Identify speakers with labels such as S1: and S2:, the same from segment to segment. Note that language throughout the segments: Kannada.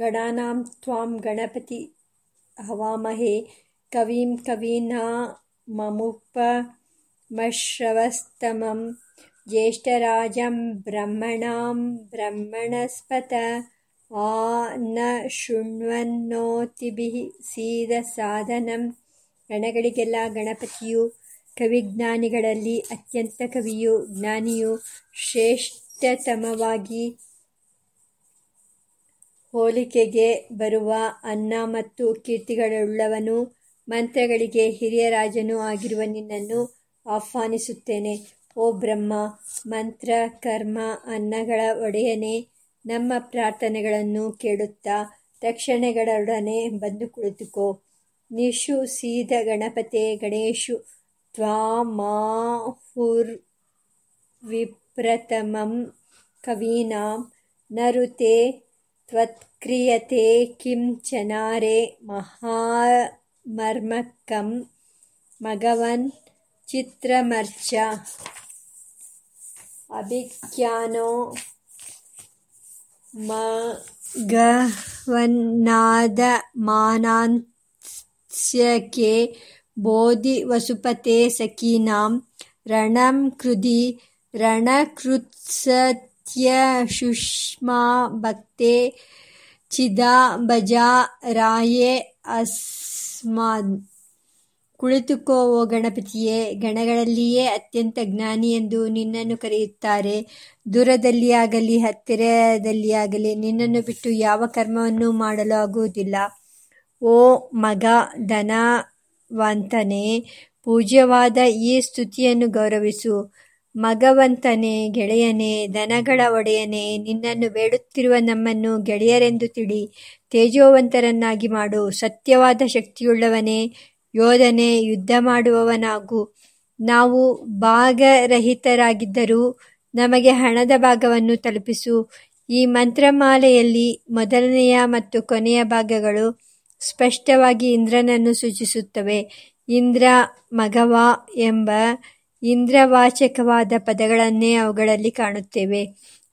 S1: गणानां त्वा गणपति हवामहे कविं कवीनामुपमश्रवस्तमं ज्येष्ठराजं ब्रह्मणां ब्रह्मणस्पत आनः शृण्वन्नोतिभिः सीदसादनम् ಗಣಗಳಿಗೆಲ್ಲ ಗಣಪತಿಯು ಕವಿಜ್ಞಾನಿಗಳಲ್ಲಿ ಅತ್ಯಂತ ಕವಿಯು ಜ್ಞಾನಿಯು ಶ್ರೇಷ್ಠತಮವಾಗಿ ಹೋಲಿಕೆಗೆ ಬರುವ ಅನ್ನ ಮತ್ತು ಕೀರ್ತಿಗಳುಳ್ಳವನೂ ಮಂತ್ರಗಳಿಗೆ ಹಿರಿಯ ರಾಜನೂ ಆಗಿರುವ ನಿನ್ನನ್ನು ಆಹ್ವಾನಿಸುತ್ತೇನೆ. ಓ ಬ್ರಹ್ಮ, ಮಂತ್ರ, ಕರ್ಮ, ಅನ್ನಗಳ ಒಡೆಯನೇ, ನಮ್ಮ ಪ್ರಾರ್ಥನೆಗಳನ್ನು ಕೇಳುತ್ತಾ ರಕ್ಷಣೆಗಳೊಡನೆ ಬಂದು ಕುಳಿತುಕೋ. ನಿಶು ಸೀದ ಗಣಪತೆ ಗಣೇಶು ತ್ವಾಮಾಹುರ್ವಿಪ್ರತಮಂ ಕವೀನಾಂ, ನರುತೆ ತ್ವತ್ಕ್ರಿಯತೆ ಕಿಂಚನಾರೆ ಮಹಾಮರ್ಮಕಂ ಮಘವನ್ ಚಿತ್ರಮರ್ಚ ಅಭಿಖ್ಯಾನೋ ಮಘವನ್ನಾದಮಾನಾಂಸ್ಯಕೆ ಬೋಧಿ ವಸುಪತೆ ಸಖೀನಾಂ ರಣಂ ಕೃಧಿ ಸುಷ್ಮಾ, ಭಕ್ತೆ ಚಿದಾಬಜಾ ರಾಯೇ ಅಸ್ಮದ್ ಕುಳಿತುಕೋ ಓ ಗಣಪತಿಯೇ, ಗಣಗಳಲ್ಲಿಯೇ ಅತ್ಯಂತ ಜ್ಞಾನಿ ಎಂದು ನಿನ್ನನ್ನು ಕರೆಯುತ್ತಾರೆ. ದೂರದಲ್ಲಿಯಾಗಲಿ ಹತ್ತಿರದಲ್ಲಿಯಾಗಲಿ ನಿನ್ನನ್ನು ಬಿಟ್ಟು ಯಾವ ಕರ್ಮವನ್ನು ಮಾಡಲು ಆಗುವುದಿಲ್ಲ. ಓ ಮಗ, ಧನವಂತನೇ, ಪೂಜ್ಯವಾದ ಈ ಸ್ತುತಿಯನ್ನು ಗೌರವಿಸು. ಮಗವಂತನೇ, ಗೆಳೆಯನೇ, ದನಗಳ ಒಡೆಯನೇ, ನಿನ್ನನ್ನು ಬೇಡುತ್ತಿರುವ ನಮ್ಮನ್ನು ಗೆಳೆಯರೆಂದು ತಿಳಿ, ತೇಜೋವಂತರನ್ನಾಗಿ ಮಾಡು, ಸತ್ಯವಾದ ಶಕ್ತಿಯುಳ್ಳವನೇ, ಯೋಧನೇ, ಯುದ್ಧ ಮಾಡುವವನಾಗು. ನಾವು ಭಾಗರಹಿತರಾಗಿದ್ದರೂ ನಮಗೆ ಹಣದ ಭಾಗವನ್ನು ತಲುಪಿಸು. ಈ ಮಂತ್ರಮಾಲೆಯಲ್ಲಿ ಮೊದಲನೆಯ ಮತ್ತು ಕೊನೆಯ ಭಾಗಗಳು ಸ್ಪಷ್ಟವಾಗಿ ಇಂದ್ರನನ್ನು ಸೂಚಿಸುತ್ತವೆ. ಇಂದ್ರ ಮಗವ ಎಂಬ ಇಂದ್ರವಾಚಕವಾದ ಪದಗಳನ್ನೇ ಅವುಗಳಲ್ಲಿ ಕಾಣುತ್ತೇವೆ.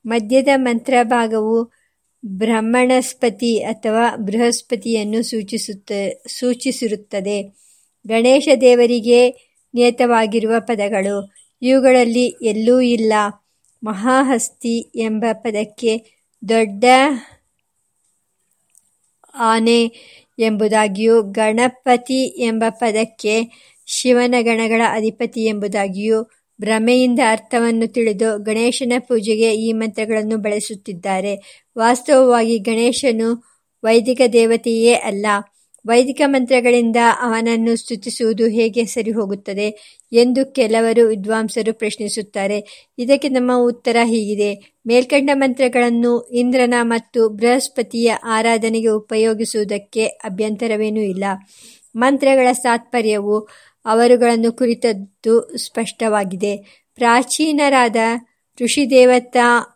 S1: ಮಧ್ಯದ ಮಂತ್ರಭಾಗವು ಬ್ರಹ್ಮಣಸ್ಪತಿ ಅಥವಾ ಬೃಹಸ್ಪತಿಯನ್ನು ಸೂಚಿಸುತ್ತ, ಸೂಚಿಸಿರುತ್ತದೆ. ಗಣೇಶ ದೇವರಿಗೆ ನಿಯತವಾಗಿರುವ ಪದಗಳು. ಇವುಗಳಲ್ಲಿ ಎಲ್ಲೂ ಇಲ್ಲ. ಮಹಾಹಸ್ತಿ ಎಂಬ ಪದಕ್ಕೆ ದೊಡ್ಡ ಆನೆ ಎಂಬುದಾಗಿಯೂ ಗಣಪತಿ ಎಂಬ ಪದಕ್ಕೆ ಶಿವನ ಗಣಗಳ ಅಧಿಪತಿ ಎಂಬುದಾಗಿಯೂ ಭ್ರಮೆಯಿಂದ ಅರ್ಥವನ್ನು ತಿಳಿದು ಗಣೇಶನ ಪೂಜೆಗೆ ಈ ಮಂತ್ರಗಳನ್ನು ಬಳಸುತ್ತಿದ್ದಾರೆ. ವಾಸ್ತವವಾಗಿ ಗಣೇಶನು ವೈದಿಕ ದೇವತೆಯೇ ಅಲ್ಲ. ವೈದಿಕ ಮಂತ್ರಗಳಿಂದ ಅವನನ್ನು ಸ್ತುತಿಸುವುದು ಹೇಗೆ ಸರಿ ಹೋಗುತ್ತದೆ ಎಂದು ಕೆಲವರು ವಿದ್ವಾಂಸರು ಪ್ರಶ್ನಿಸುತ್ತಾರೆ. ಇದಕ್ಕೆ ನಮ್ಮ ಉತ್ತರ ಹೀಗಿದೆ. ಮೇಲ್ಕಂಡ ಮಂತ್ರಗಳನ್ನು ಇಂದ್ರನ ಮತ್ತು ಬೃಹಸ್ಪತಿಯ ಆರಾಧನೆಗೆ ಉಪಯೋಗಿಸುವುದಕ್ಕೆ ಅಭ್ಯಂತರವೇನೂ ಇಲ್ಲ. ಮಂತ್ರಗಳ ತಾತ್ಪರ್ಯವು ಅವರುಗಳನ್ನು ಕುರಿತದ್ದು ಸ್ಪಷ್ಟವಾಗಿದೆ. ಪ್ರಾಚೀನರಾದ ಋಷಿದೇವತಾ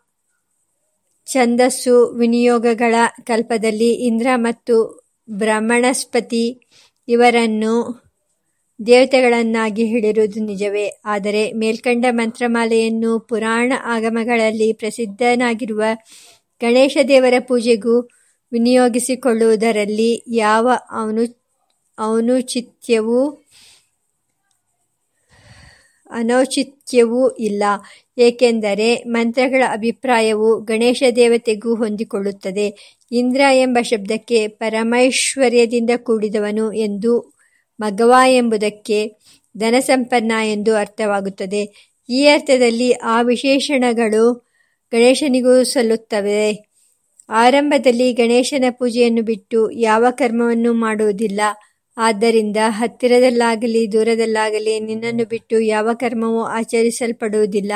S1: ಛಂದಸ್ಸು ವಿನಿಯೋಗಗಳ ಕಲ್ಪದಲ್ಲಿ ಇಂದ್ರ ಮತ್ತು ಬ್ರಹ್ಮಣಸ್ಪತಿ ಇವರನ್ನು ದೇವತೆಗಳನ್ನಾಗಿ ಹೇಳಿರುವುದು ನಿಜವೇ. ಆದರೆ ಮೇಲ್ಕಂಡ ಮಂತ್ರಮಾಲೆಯನ್ನು ಪುರಾಣ ಆಗಮಗಳಲ್ಲಿ ಪ್ರಸಿದ್ಧನಾಗಿರುವ ಗಣೇಶ ದೇವರ ಪೂಜೆಗೂ ವಿನಿಯೋಗಿಸಿಕೊಳ್ಳುವುದರಲ್ಲಿ ಯಾವ ಅನು ಔನುಚಿತ್ಯವೂ ಅನೌಚಿತ್ಯವೂ ಇಲ್ಲ. ಏಕೆಂದರೆ ಮಂತ್ರಗಳ ಅಭಿಪ್ರಾಯವು ಗಣೇಶ ದೇವತೆಗೂ ಹೊಂದಿಕೊಳ್ಳುತ್ತದೆ. ಇಂದ್ರ ಎಂಬ ಶಬ್ದಕ್ಕೆ ಪರಮೈಶ್ವರ್ಯದಿಂದ ಕೂಡಿದವನು ಎಂದು ಮಗವ ಎಂಬುದಕ್ಕೆ ಧನಸಂಪನ್ನ ಎಂದು ಅರ್ಥವಾಗುತ್ತದೆ. ಈ ಅರ್ಥದಲ್ಲಿ ಆ ವಿಶೇಷಣಗಳು ಗಣೇಶನಿಗೂ ಸಲ್ಲುತ್ತವೆ. ಆರಂಭದಲ್ಲಿ ಗಣೇಶನ ಪೂಜೆಯನ್ನು ಬಿಟ್ಟು ಯಾವ ಕರ್ಮವನ್ನು ಮಾಡುವುದಿಲ್ಲ. ಆದ್ದರಿಂದ ಹತ್ತಿರದಲ್ಲಾಗಲಿ ದೂರದಲ್ಲಾಗಲಿ ನಿನ್ನನ್ನು ಬಿಟ್ಟು ಯಾವ ಕರ್ಮವೂ ಆಚರಿಸಲ್ಪಡುವುದಿಲ್ಲ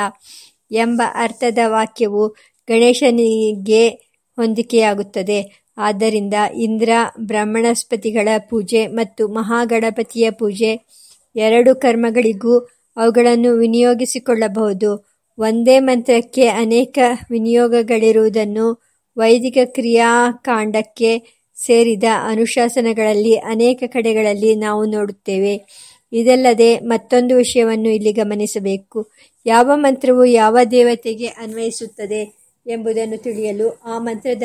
S1: ಎಂಬ ಅರ್ಥದ ವಾಕ್ಯವು ಗಣೇಶನಿಗೆ ಹೊಂದಿಕೆಯಾಗುತ್ತದೆ. ಆದ್ದರಿಂದ ಇಂದ್ರ, ಬ್ರಾಹ್ಮಣಸ್ಪತಿಗಳ ಪೂಜೆ ಮತ್ತು ಮಹಾಗಣಪತಿಯ ಪೂಜೆ ಎರಡು ಕರ್ಮಗಳಿಗೂ ಅವುಗಳನ್ನು ವಿನಿಯೋಗಿಸಿಕೊಳ್ಳಬಹುದು. ಒಂದೇ ಮಂತ್ರಕ್ಕೆ ಅನೇಕ ವಿನಿಯೋಗಗಳಿರುವುದನ್ನು ವೈದಿಕ ಕ್ರಿಯಾಕಾಂಡಕ್ಕೆ ಸೇರಿದ ಅನುಶಾಸನಗಳಲ್ಲಿ ಅನೇಕ ಕಡೆಗಳಲ್ಲಿ ನಾವು ನೋಡುತ್ತೇವೆ. ಇದಲ್ಲದೆ ಮತ್ತೊಂದು ವಿಷಯವನ್ನು ಇಲ್ಲಿ ಗಮನಿಸಬೇಕು. ಯಾವ ಮಂತ್ರವು ಯಾವ ದೇವತೆಗೆ ಅನ್ವಯಿಸುತ್ತದೆ ಎಂಬುದನ್ನು ತಿಳಿಯಲು ಆ ಮಂತ್ರದ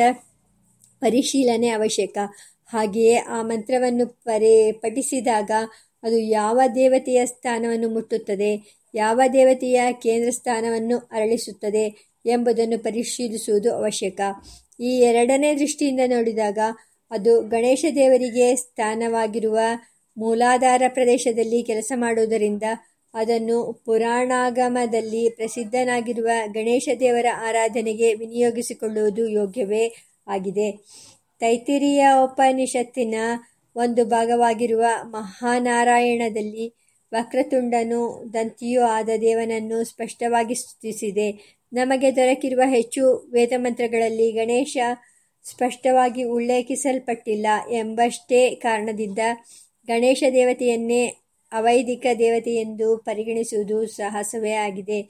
S1: ಪರಿಶೀಲನೆ ಅವಶ್ಯಕ. ಹಾಗೆಯೇ ಆ ಮಂತ್ರವನ್ನು ಪರೇ ಪಠಿಸಿದಾಗ ಅದು ಯಾವ ದೇವತೆಯ ಸ್ಥಾನವನ್ನು ಮುಟ್ಟುತ್ತದೆ, ಯಾವ ದೇವತೆಯ ಕೇಂದ್ರ ಸ್ಥಾನವನ್ನು ಅರಳಿಸುತ್ತದೆ ಎಂಬುದನ್ನು ಪರಿಶೀಲಿಸುವುದು ಅವಶ್ಯಕ. ಈ ಎರಡನೇ ದೃಷ್ಟಿಯಿಂದ ನೋಡಿದಾಗ ಅದು ಗಣೇಶ ದೇವರಿಗೆ ಸ್ಥಾನವಾಗಿರುವ ಮೂಲಾಧಾರ ಪ್ರದೇಶದಲ್ಲಿ ಕೆಲಸ ಮಾಡುವುದರಿಂದ ಅದನ್ನು ಪುರಾಣಾಗಮದಲ್ಲಿ ಪ್ರಸಿದ್ಧನಾಗಿರುವ ಗಣೇಶ ದೇವರ ಆರಾಧನೆಗೆ ವಿನಿಯೋಗಿಸಿಕೊಳ್ಳುವುದು ಯೋಗ್ಯವೇ ಆಗಿದೆ. ತೈತಿರಿಯ ಉಪನಿಷತ್ತಿನ ಒಂದು ಭಾಗವಾಗಿರುವ ಮಹಾನಾರಾಯಣದಲ್ಲಿ ವಕ್ರತುಂಡನು ದಂತಿಯೂ ಆದ ದೇವನನ್ನು ಸ್ಪಷ್ಟವಾಗಿ ಸ್ತುತಿಸಿದೆ. ನಮಗೆ ದೊರಕಿರುವ ಹೆಚ್ಚು ವೇದಮಂತ್ರಗಳಲ್ಲಿ ಗಣೇಶ ಸ್ಪಷ್ಟವಾಗಿ ಉಲ್ಲೇಖಿಸಲ್ಪಟ್ಟಿಲ್ಲ ಎಂಬಷ್ಟೇ ಕಾರಣದಿಂದ ಗಣೇಶ ದೇವತೆಯನ್ನೇ ಅವೈದಿಕ ದೇವತೆಯೆಂದು ಪರಿಗಣಿಸುವುದು ಸಾಹಸವೇ ಆಗಿದೆ.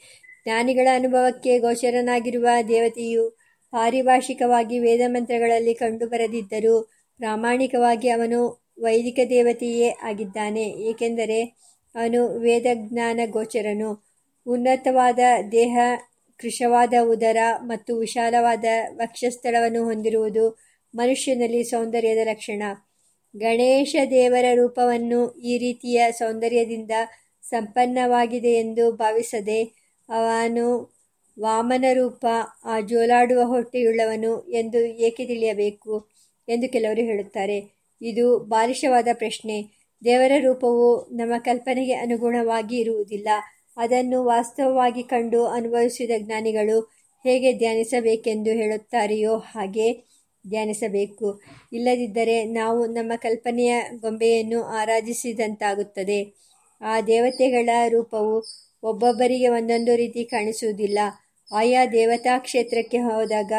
S1: ಜ್ಞಾನಿಗಳ ಅನುಭವಕ್ಕೆ ಗೋಚರನಾಗಿರುವ ದೇವತೆಯು ಪಾರಿಭಾಷಿಕವಾಗಿ ವೇದಮಂತ್ರಗಳಲ್ಲಿ ಕಂಡುಬರದಿದ್ದರೂ ಪ್ರಾಮಾಣಿಕವಾಗಿ ಅವನು ವೈದಿಕ ದೇವತೆಯೇ ಆಗಿದ್ದಾನೆ, ಏಕೆಂದರೆ ಅವನು ವೇದಜ್ಞಾನ ಗೋಚರನು. ಉನ್ನತವಾದ ದೇಹ ಕೃಶವಾದ ಉದರ ಮತ್ತು ವಿಶಾಲವಾದ ವಕ್ಷಸ್ಥಳವನ್ನು ಹೊಂದಿರುವುದು ಮನುಷ್ಯನಲ್ಲಿ ಸೌಂದರ್ಯದ ಲಕ್ಷಣ. ಗಣೇಶ ದೇವರ ರೂಪವನ್ನು ಈ ರೀತಿಯ ಸೌಂದರ್ಯದಿಂದ ಸಂಪನ್ನವಾಗಿದೆ ಎಂದು ಭಾವಿಸದೆ ಅವನು ವಾಮನ ರೂಪ, ಆ ಜೋಲಾಡುವ ಹೊಟ್ಟೆಯುಳ್ಳವನು ಎಂದು ಏಕೆ ತಿಳಿಯಬೇಕು ಎಂದು ಕೆಲವರು ಹೇಳುತ್ತಾರೆ. ಇದು ಬಾಲಿಶವಾದ ಪ್ರಶ್ನೆ. ದೇವರ ರೂಪವು ನಮ್ಮ ಕಲ್ಪನೆಗೆ ಅನುಗುಣವಾಗಿ ಇರುವುದಿಲ್ಲ. ಅದನ್ನು ವಾಸ್ತವವಾಗಿ ಕಂಡು ಅನುಭವಿಸಿದ ಜ್ಞಾನಿಗಳು ಹೇಗೆ ಧ್ಯಾನಿಸಬೇಕೆಂದು ಹೇಳುತ್ತಾರೆಯೋ ಹಾಗೆ ಧ್ಯಾನಿಸಬೇಕು. ಇಲ್ಲದಿದ್ದರೆ ನಾವು ನಮ್ಮ ಕಲ್ಪನೆಯ ಗೊಂಬೆಯನ್ನು ಆರಾಧಿಸಿದಂತಾಗುತ್ತದೆ. ಆ ದೇವತೆಗಳ ರೂಪವು ಒಬ್ಬೊಬ್ಬರಿಗೆ ಒಂದೊಂದು ರೀತಿ ಕಾಣಿಸುವುದಿಲ್ಲ. ಆಯಾ ದೇವತಾ ಕ್ಷೇತ್ರಕ್ಕೆ ಹೋದಾಗ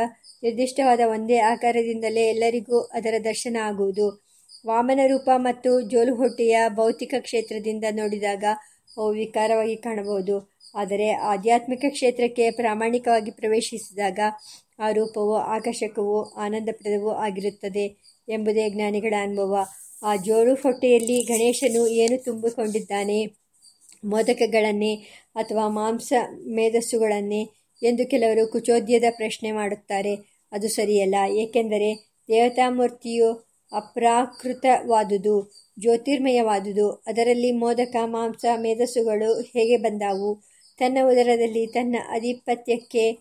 S1: ನಿರ್ದಿಷ್ಟವಾದ ಒಂದೇ ಆಕಾರದಿಂದಲೇ ಎಲ್ಲರಿಗೂ ಅದರ ದರ್ಶನ ಆಗುವುದು. ವಾಮನ ರೂಪ ಮತ್ತು ಜೋಲುಹೊಟ್ಟೆಯ ಭೌತಿಕ ಕ್ಷೇತ್ರದಿಂದ ನೋಡಿದಾಗ ವಿಕಾರವಾಗಿ ಕಾಣಬಹುದು. ಆದರೆ ಆಧ್ಯಾತ್ಮಿಕ ಕ್ಷೇತ್ರಕ್ಕೆ ಪ್ರಾಮಾಣಿಕವಾಗಿ ಪ್ರವೇಶಿಸಿದಾಗ ಆ ರೂಪವು, ಆಕರ್ಷಕವೂ, ಆನಂದಪ್ರದವೂ ಆಗಿರುತ್ತದೆ ಎಂಬುದೇ ಜ್ಞಾನಿಗಳ ಅನುಭವ. ಆ ಜೋಳು ಹೊಟ್ಟೆಯಲ್ಲಿ ಗಣೇಶನು ಏನು ತುಂಬಿಕೊಂಡಿದ್ದಾನೆ? ಮೋದಕಗಳನ್ನೇ ಅಥವಾ ಮಾಂಸ ಮೇಧಸ್ಸುಗಳನ್ನೇ ಎಂದು ಕೆಲವರು ಕುಚೋದ್ಯದ ಪ್ರಶ್ನೆ ಮಾಡುತ್ತಾರೆ. ಅದು ಸರಿಯಲ್ಲ, ಏಕೆಂದರೆ ದೇವತಾಮೂರ್ತಿಯು ಅಪ್ರಾಕೃತವಾದುದು. ಜ್ಯೋತಿರ್ಮಯವಾದುದು. ಅದರಲ್ಲಿ ಮೋದಕ, ಮಾಂಸ, ಮೇಧಸ್ಸುಗಳು ಹೇಗೆ ಬಂದಾವು? ತನ್ನ ಉದರದಲ್ಲಿ ತನ್ನ ಅಧಿಪತ್ಯಕ್ಕೆ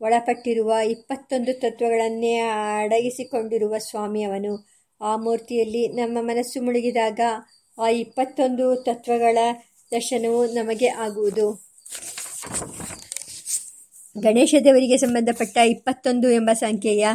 S1: ಒಳಪಟ್ಟಿರುವ ಇಪ್ಪತ್ತೊಂದು ತತ್ವಗಳನ್ನೇ ಅಡಗಿಸಿಕೊಂಡಿರುವ ಸ್ವಾಮಿಯವನು. ಆ ಮೂರ್ತಿಯಲ್ಲಿ ನಮ್ಮ ಮನಸ್ಸು ಮುಳುಗಿದಾಗ ಆ ಇಪ್ಪತ್ತೊಂದು ತತ್ವಗಳ ದರ್ಶನವು ನಮಗೆ ಆಗುವುದು. ಗಣೇಶ ದೇವರಿಗೆ ಸಂಬಂಧಪಟ್ಟ ಇಪ್ಪತ್ತೊಂದು ಎಂಬ ಸಂಖ್ಯೆಯ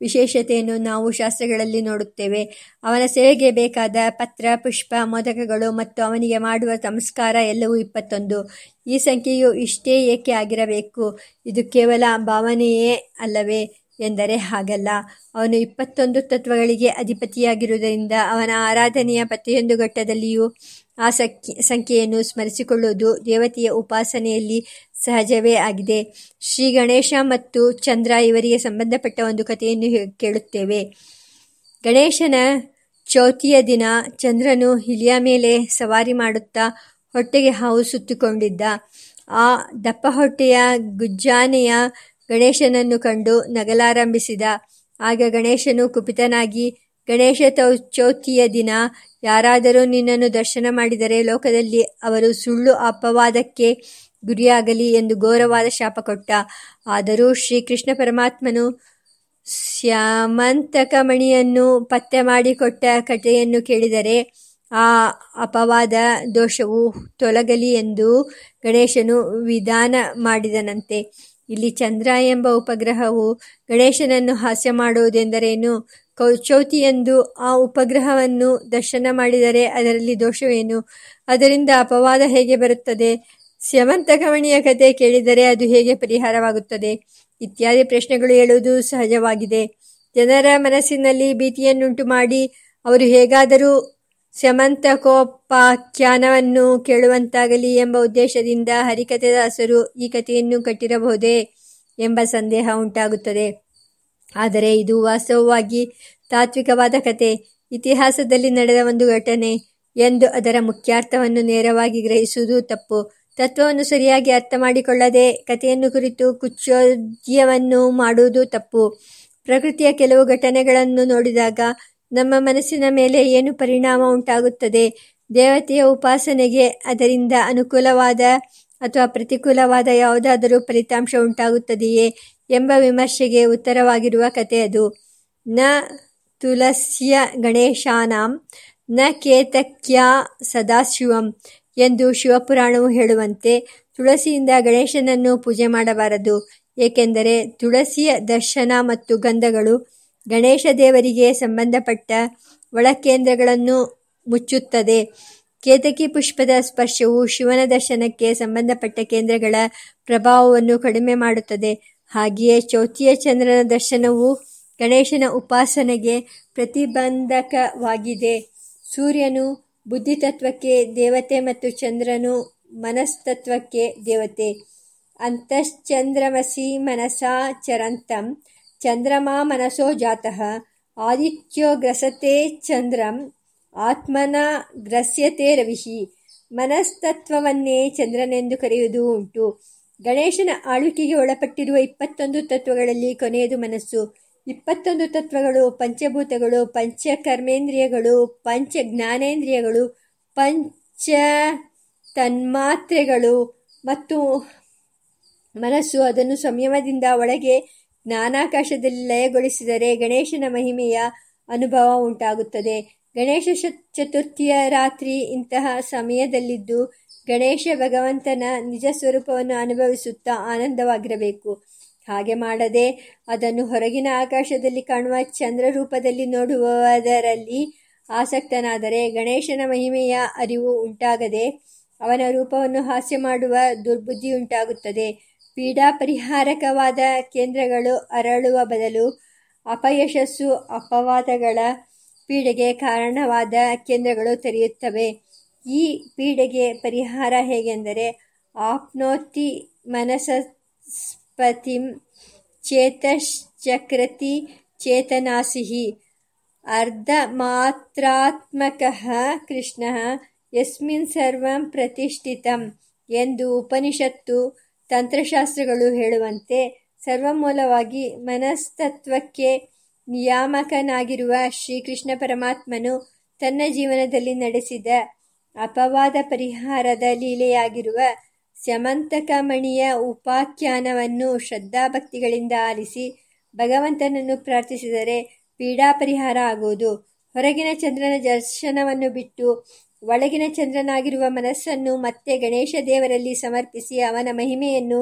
S1: ವಿಶೇಷತೆಯನ್ನು ನಾವು ಶಾಸ್ತ್ರಗಳಲ್ಲಿ ನೋಡುತ್ತೇವೆ. ಅವನ ಸೇವೆಗೆ ಬೇಕಾದ ಪತ್ರ, ಪುಷ್ಪ, ಮೋದಕಗಳು ಮತ್ತು ಅವನಿಗೆ ಮಾಡುವ ಸಂಸ್ಕಾರ ಎಲ್ಲವೂ ಇಪ್ಪತ್ತೊಂದು. ಈ ಸಂಖ್ಯೆಯು ಇಷ್ಟೇ ಏಕೆ ಆಗಿರಬೇಕು? ಇದು ಕೇವಲ ಭಾವನೆಯೇ ಅಲ್ಲವೇ ಎಂದರೆ ಹಾಗಲ್ಲ. ಅವನು ಇಪ್ಪತ್ತೊಂದು ತತ್ವಗಳಿಗೆ ಅಧಿಪತಿಯಾಗಿರುವುದರಿಂದ ಅವನ ಆರಾಧನೆಯ ಪ್ರತಿಯೊಂದು ಘಟ್ಟದಲ್ಲಿಯೂ ಆ ಸಂಖ್ಯೆಯನ್ನು ಸ್ಮರಿಸಿಕೊಳ್ಳುವುದು ದೇವತೆಯ ಉಪಾಸನೆಯಲ್ಲಿ ಸಹಜವೇ ಆಗಿದೆ. ಶ್ರೀ ಗಣೇಶ ಮತ್ತು ಚಂದ್ರ ಇವರಿಗೆ ಸಂಬಂಧಪಟ್ಟ ಒಂದು ಕಥೆಯನ್ನು ಕೇಳುತ್ತೇವೆ. ಗಣೇಶನ ಚೌತಿಯ ದಿನ ಚಂದ್ರನು ಹಿಲಿಯ ಮೇಲೆ ಸವಾರಿ ಮಾಡುತ್ತಾ ಹೊಟ್ಟೆಗೆ ಹಾವು ಸುತ್ತಿಕೊಂಡಿದ್ದ. ಆ ದಪ್ಪ ಹೊಟ್ಟೆಯ ಗುಜ್ಜಾನೆಯ ಗಣೇಶನನ್ನು ಕಂಡು ನಗಲಾರಂಭಿಸಿದ. ಆಗ ಗಣೇಶನು ಕುಪಿತನಾಗಿ ಗಣೇಶ ಚೌತಿಯ ದಿನ. ಯಾರಾದರೂ ನಿನ್ನನ್ನು ದರ್ಶನ ಮಾಡಿದರೆ ಲೋಕದಲ್ಲಿ ಅವರು ಸುಳ್ಳು ಅಪವಾದಕ್ಕೆ ಗುರಿಯಾಗಲಿ ಎಂದು ಘೋರವಾದ ಶಾಪ ಕೊಟ್ಟ. ಆದರೂ ಶ್ರೀಕೃಷ್ಣ ಪರಮಾತ್ಮನು ಸ್ಯಾಮಂತಕಮಣಿಯನ್ನು ಪತ್ತೆ ಮಾಡಿಕೊಟ್ಟ ಕಥೆಯನ್ನು ಕೇಳಿದರೆ, ಆ ಅಪವಾದ ದೋಷವು ತೊಲಗಲಿ ಎಂದು ಗಣೇಶನು ವಿಧಾನ ಮಾಡಿದನಂತೆ. ಇಲ್ಲಿ ಚಂದ್ರ ಎಂಬ ಉಪಗ್ರಹವು ಗಣೇಶನನ್ನು ಹಾಸ್ಯ ಮಾಡುವುದೆಂದರೇನು? ಚೌತಿಯೆಂದು ಆ ಉಪಗ್ರಹವನ್ನು ದರ್ಶನ ಮಾಡಿದರೆ ಅದರಲ್ಲಿ ದೋಷವೇನು? ಅದರಿಂದ ಅಪವಾದ ಹೇಗೆ ಬರುತ್ತದೆ? ಸ್ಯವಂತಕಮಣಿಯ ಕತೆ ಕೇಳಿದರೆ ಅದು ಹೇಗೆ ಪರಿಹಾರವಾಗುತ್ತದೆ? ಇತ್ಯಾದಿ ಪ್ರಶ್ನೆಗಳು ಹೇಳುವುದು ಸಹಜವಾಗಿದೆ. ಜನರ ಮನಸ್ಸಿನಲ್ಲಿ ಭೀತಿಯನ್ನುಂಟು ಮಾಡಿ ಅವರು ಹೇಗಾದರೂ ಸ್ಯಮಂತಕೋಪಾಖ್ಯಾನವನ್ನು ಕೇಳುವಂತಾಗಲಿ ಎಂಬ ಉದ್ದೇಶದಿಂದ ಹರಿಕಥೆದಾಸರು ಈ ಕಥೆಯನ್ನು ಕಟ್ಟಿರಬಹುದೇ ಎಂಬ ಸಂದೇಹ ಉಂಟಾಗುತ್ತದೆ. ಆದರೆ ಇದು ವಾಸ್ತವವಾಗಿ ತಾತ್ವಿಕವಾದ ಕತೆ. ಇತಿಹಾಸದಲ್ಲಿ ನಡೆದ ಒಂದು ಘಟನೆ ಎಂದು ಅದರ ಮುಖ್ಯಾರ್ಥವನ್ನು ನೇರವಾಗಿ ಗ್ರಹಿಸುವುದು ತಪ್ಪು. ತತ್ವವನ್ನು ಸರಿಯಾಗಿ ಅರ್ಥ ಮಾಡಿಕೊಳ್ಳದೆ ಕಥೆಯನ್ನು ಕುರಿತು ಕುಚೋದ್ಯವನ್ನು ಮಾಡುವುದು ತಪ್ಪು. ಪ್ರಕೃತಿಯ ಕೆಲವು ಘಟನೆಗಳನ್ನು ನೋಡಿದಾಗ ನಮ್ಮ ಮನಸ್ಸಿನ ಮೇಲೆ ಏನು ಪರಿಣಾಮ ಉಂಟಾಗುತ್ತದೆ? ದೇವತೆಯ ಉಪಾಸನೆಗೆ ಅದರಿಂದ ಅನುಕೂಲವಾದ ಅಥವಾ ಪ್ರತಿಕೂಲವಾದ ಯಾವುದಾದರೂ ಫಲಿತಾಂಶ ಉಂಟಾಗುತ್ತದೆಯೇ? ಎಂಬ ವಿಮರ್ಶೆಗೆ ಉತ್ತರವಾಗಿರುವ ಕಥೆ ಅದು. ನ ತುಲಸ್ಯ ಗಣೇಶಾನಾಂ, ನ ಕೇತಕ್ಯಾ ಸದಾಶಿವಂ ಎಂದು ಶಿವಪುರಾಣವು ಹೇಳುವಂತೆ ತುಳಸಿಯಿಂದ ಗಣೇಶನನ್ನು ಪೂಜೆ ಮಾಡಬಾರದು. ಏಕೆಂದರೆ ತುಳಸಿಯ ದರ್ಶನ ಮತ್ತು ಗಂಧಗಳು ಗಣೇಶ ದೇವರಿಗೆ ಸಂಬಂಧಪಟ್ಟ ಒಳಕೇಂದ್ರಗಳನ್ನು ಮುಚ್ಚುತ್ತದೆ. ಕೇತಕಿ ಪುಷ್ಪದ ಸ್ಪರ್ಶವು ಶಿವನ ದರ್ಶನಕ್ಕೆ ಸಂಬಂಧಪಟ್ಟ ಕೇಂದ್ರಗಳ ಪ್ರಭಾವವನ್ನು ಕಡಿಮೆ ಮಾಡುತ್ತದೆ. ಹಾಗೆಯೇ ಚೌತಿಯ ಚಂದ್ರನ ದರ್ಶನವು ಗಣೇಶನ ಉಪಾಸನೆಗೆ ಪ್ರತಿಬಂಧಕವಾಗಿದೆ. ಸೂರ್ಯನು ಬುದ್ಧಿತತ್ವಕ್ಕೆ ದೇವತೆ ಮತ್ತು ಚಂದ್ರನು ಮನಸ್ತತ್ವಕ್ಕೆ ದೇವತೆ. ಅಂತಶ್ಚಂದ್ರಮಸಿ ಮನಸಾ ಚರಂತಂ, ಚಂದ್ರಮಾ ಮನಸೋ ಜಾತಃ, ಆದಿತ್ಯೋ ಗ್ರಸತೆ ಚಂದ್ರಂ, ಆತ್ಮನ ಗ್ರಸ್ಯತೆ ರವಿಹಿ. ಮನಸ್ತತ್ವವನ್ನೇ ಚಂದ್ರನೆಂದು ಕರೆಯುವುದು ಉಂಟು. ಗಣೇಶನ ಆಳ್ವಿಕೆಗೆ ಒಳಪಟ್ಟಿರುವ ಇಪ್ಪತ್ತೊಂದು ತತ್ವಗಳಲ್ಲಿ ಕೊನೆಯದು ಮನಸ್ಸು. ಇಪ್ಪತ್ತೊಂದು ತತ್ವಗಳು ಪಂಚಭೂತಗಳು ಪಂಚ ಕರ್ಮೇಂದ್ರಿಯಗಳು ಪಂಚ ಜ್ಞಾನೇಂದ್ರಿಯಗಳು ಪಂಚ ತನ್ಮಾತ್ರೆಗಳು ಮತ್ತು ಮನಸ್ಸು ಅದನ್ನು ಸಂಯಮದಿಂದ ಒಳಗೆ ಜ್ಞಾನಾಕಾಶದಲ್ಲಿ ಲಯಗೊಳಿಸಿದರೆ ಗಣೇಶನ ಮಹಿಮೆಯ ಅನುಭವ ಉಂಟಾಗುತ್ತದೆ. ಗಣೇಶ ಚತುರ್ಥಿಯ ರಾತ್ರಿ ಇಂತಹ ಸಮಯದಲ್ಲಿದ್ದು ಗಣೇಶ ಭಗವಂತನ ನಿಜ ಸ್ವರೂಪವನ್ನು ಅನುಭವಿಸುತ್ತಾ ಆನಂದವಾಗಿರಬೇಕು. ಹಾಗೆ ಮಾಡದೆ ಅದನ್ನು ಹೊರಗಿನ ಆಕಾಶದಲ್ಲಿ ಕಾಣುವ ಚಂದ್ರ ರೂಪದಲ್ಲಿ ನೋಡುವುದರಲ್ಲಿ ಆಸಕ್ತನಾದರೆ ಗಣೇಶನ ಮಹಿಮೆಯ ಅರಿವು ಉಂಟಾಗದೆ ಅವನ ರೂಪವನ್ನು ಹಾಸ್ಯ ಮಾಡುವ ದುರ್ಬುದ್ಧಿ ಉಂಟಾಗುತ್ತದೆ. ಪೀಡಾ ಪರಿಹಾರಕವಾದ ಕೇಂದ್ರಗಳು ಅರಳುವ ಬದಲು ಅಪಯಶಸ್ಸು ಅಪವಾದಗಳ ಪೀಡೆಗೆ ಕಾರಣವಾದ ಕೇಂದ್ರಗಳು ತೆರೆಯುತ್ತವೆ. ಈ ಪೀಡೆಗೆ ಪರಿಹಾರ ಹೇಗೆಂದರೆ ಆಪ್ನೋತಿ ಮನಸಸ್ಪತಿಂ ಚೇತಶ್ಚಕ್ರತಿ ಚೇತನಾಸಿಹಿ ಮಾತ್ರಾತ್ಮಕ ಕೃಷ್ಣ ಯಸ್ಮಿನ್ ಸರ್ವಂ ಪ್ರತಿಷ್ಠಿತಂ ಎಂದು ಉಪನಿಷತ್ತು ತಂತ್ರಶಾಸ್ತ್ರಗಳು ಹೇಳುವಂತೆ ಸರ್ವಮೂಲವಾಗಿ ಮನಸ್ತತ್ವಕ್ಕೆ ನಿಯಾಮಕನಾಗಿರುವ ಶ್ರೀಕೃಷ್ಣ ಪರಮಾತ್ಮನು ತನ್ನ ಜೀವನದಲ್ಲಿ ನಡೆಸಿದ ಅಪವಾದ ಪರಿಹಾರದ ಲೀಲೆಯಾಗಿರುವ ಸ್ಯಮಂತಕಮಣಿಯ ಉಪಾಖ್ಯಾನವನ್ನು ಶ್ರದ್ಧಾಭಕ್ತಿಗಳಿಂದ ಆಲಿಸಿ ಭಗವಂತನನ್ನು ಪ್ರಾರ್ಥಿಸಿದರೆ ಪೀಡಾ ಪರಿಹಾರ ಆಗುವುದು. ಹೊರಗಿನ ಚಂದ್ರನ ದರ್ಶನವನ್ನು ಬಿಟ್ಟು ಒಳಗಿನ ಚಂದ್ರನಾಗಿರುವ ಮನಸ್ಸನ್ನು ಮತ್ತೆ ಗಣೇಶ ದೇವರಲ್ಲಿ ಸಮರ್ಪಿಸಿ ಅವನ ಮಹಿಮೆಯನ್ನು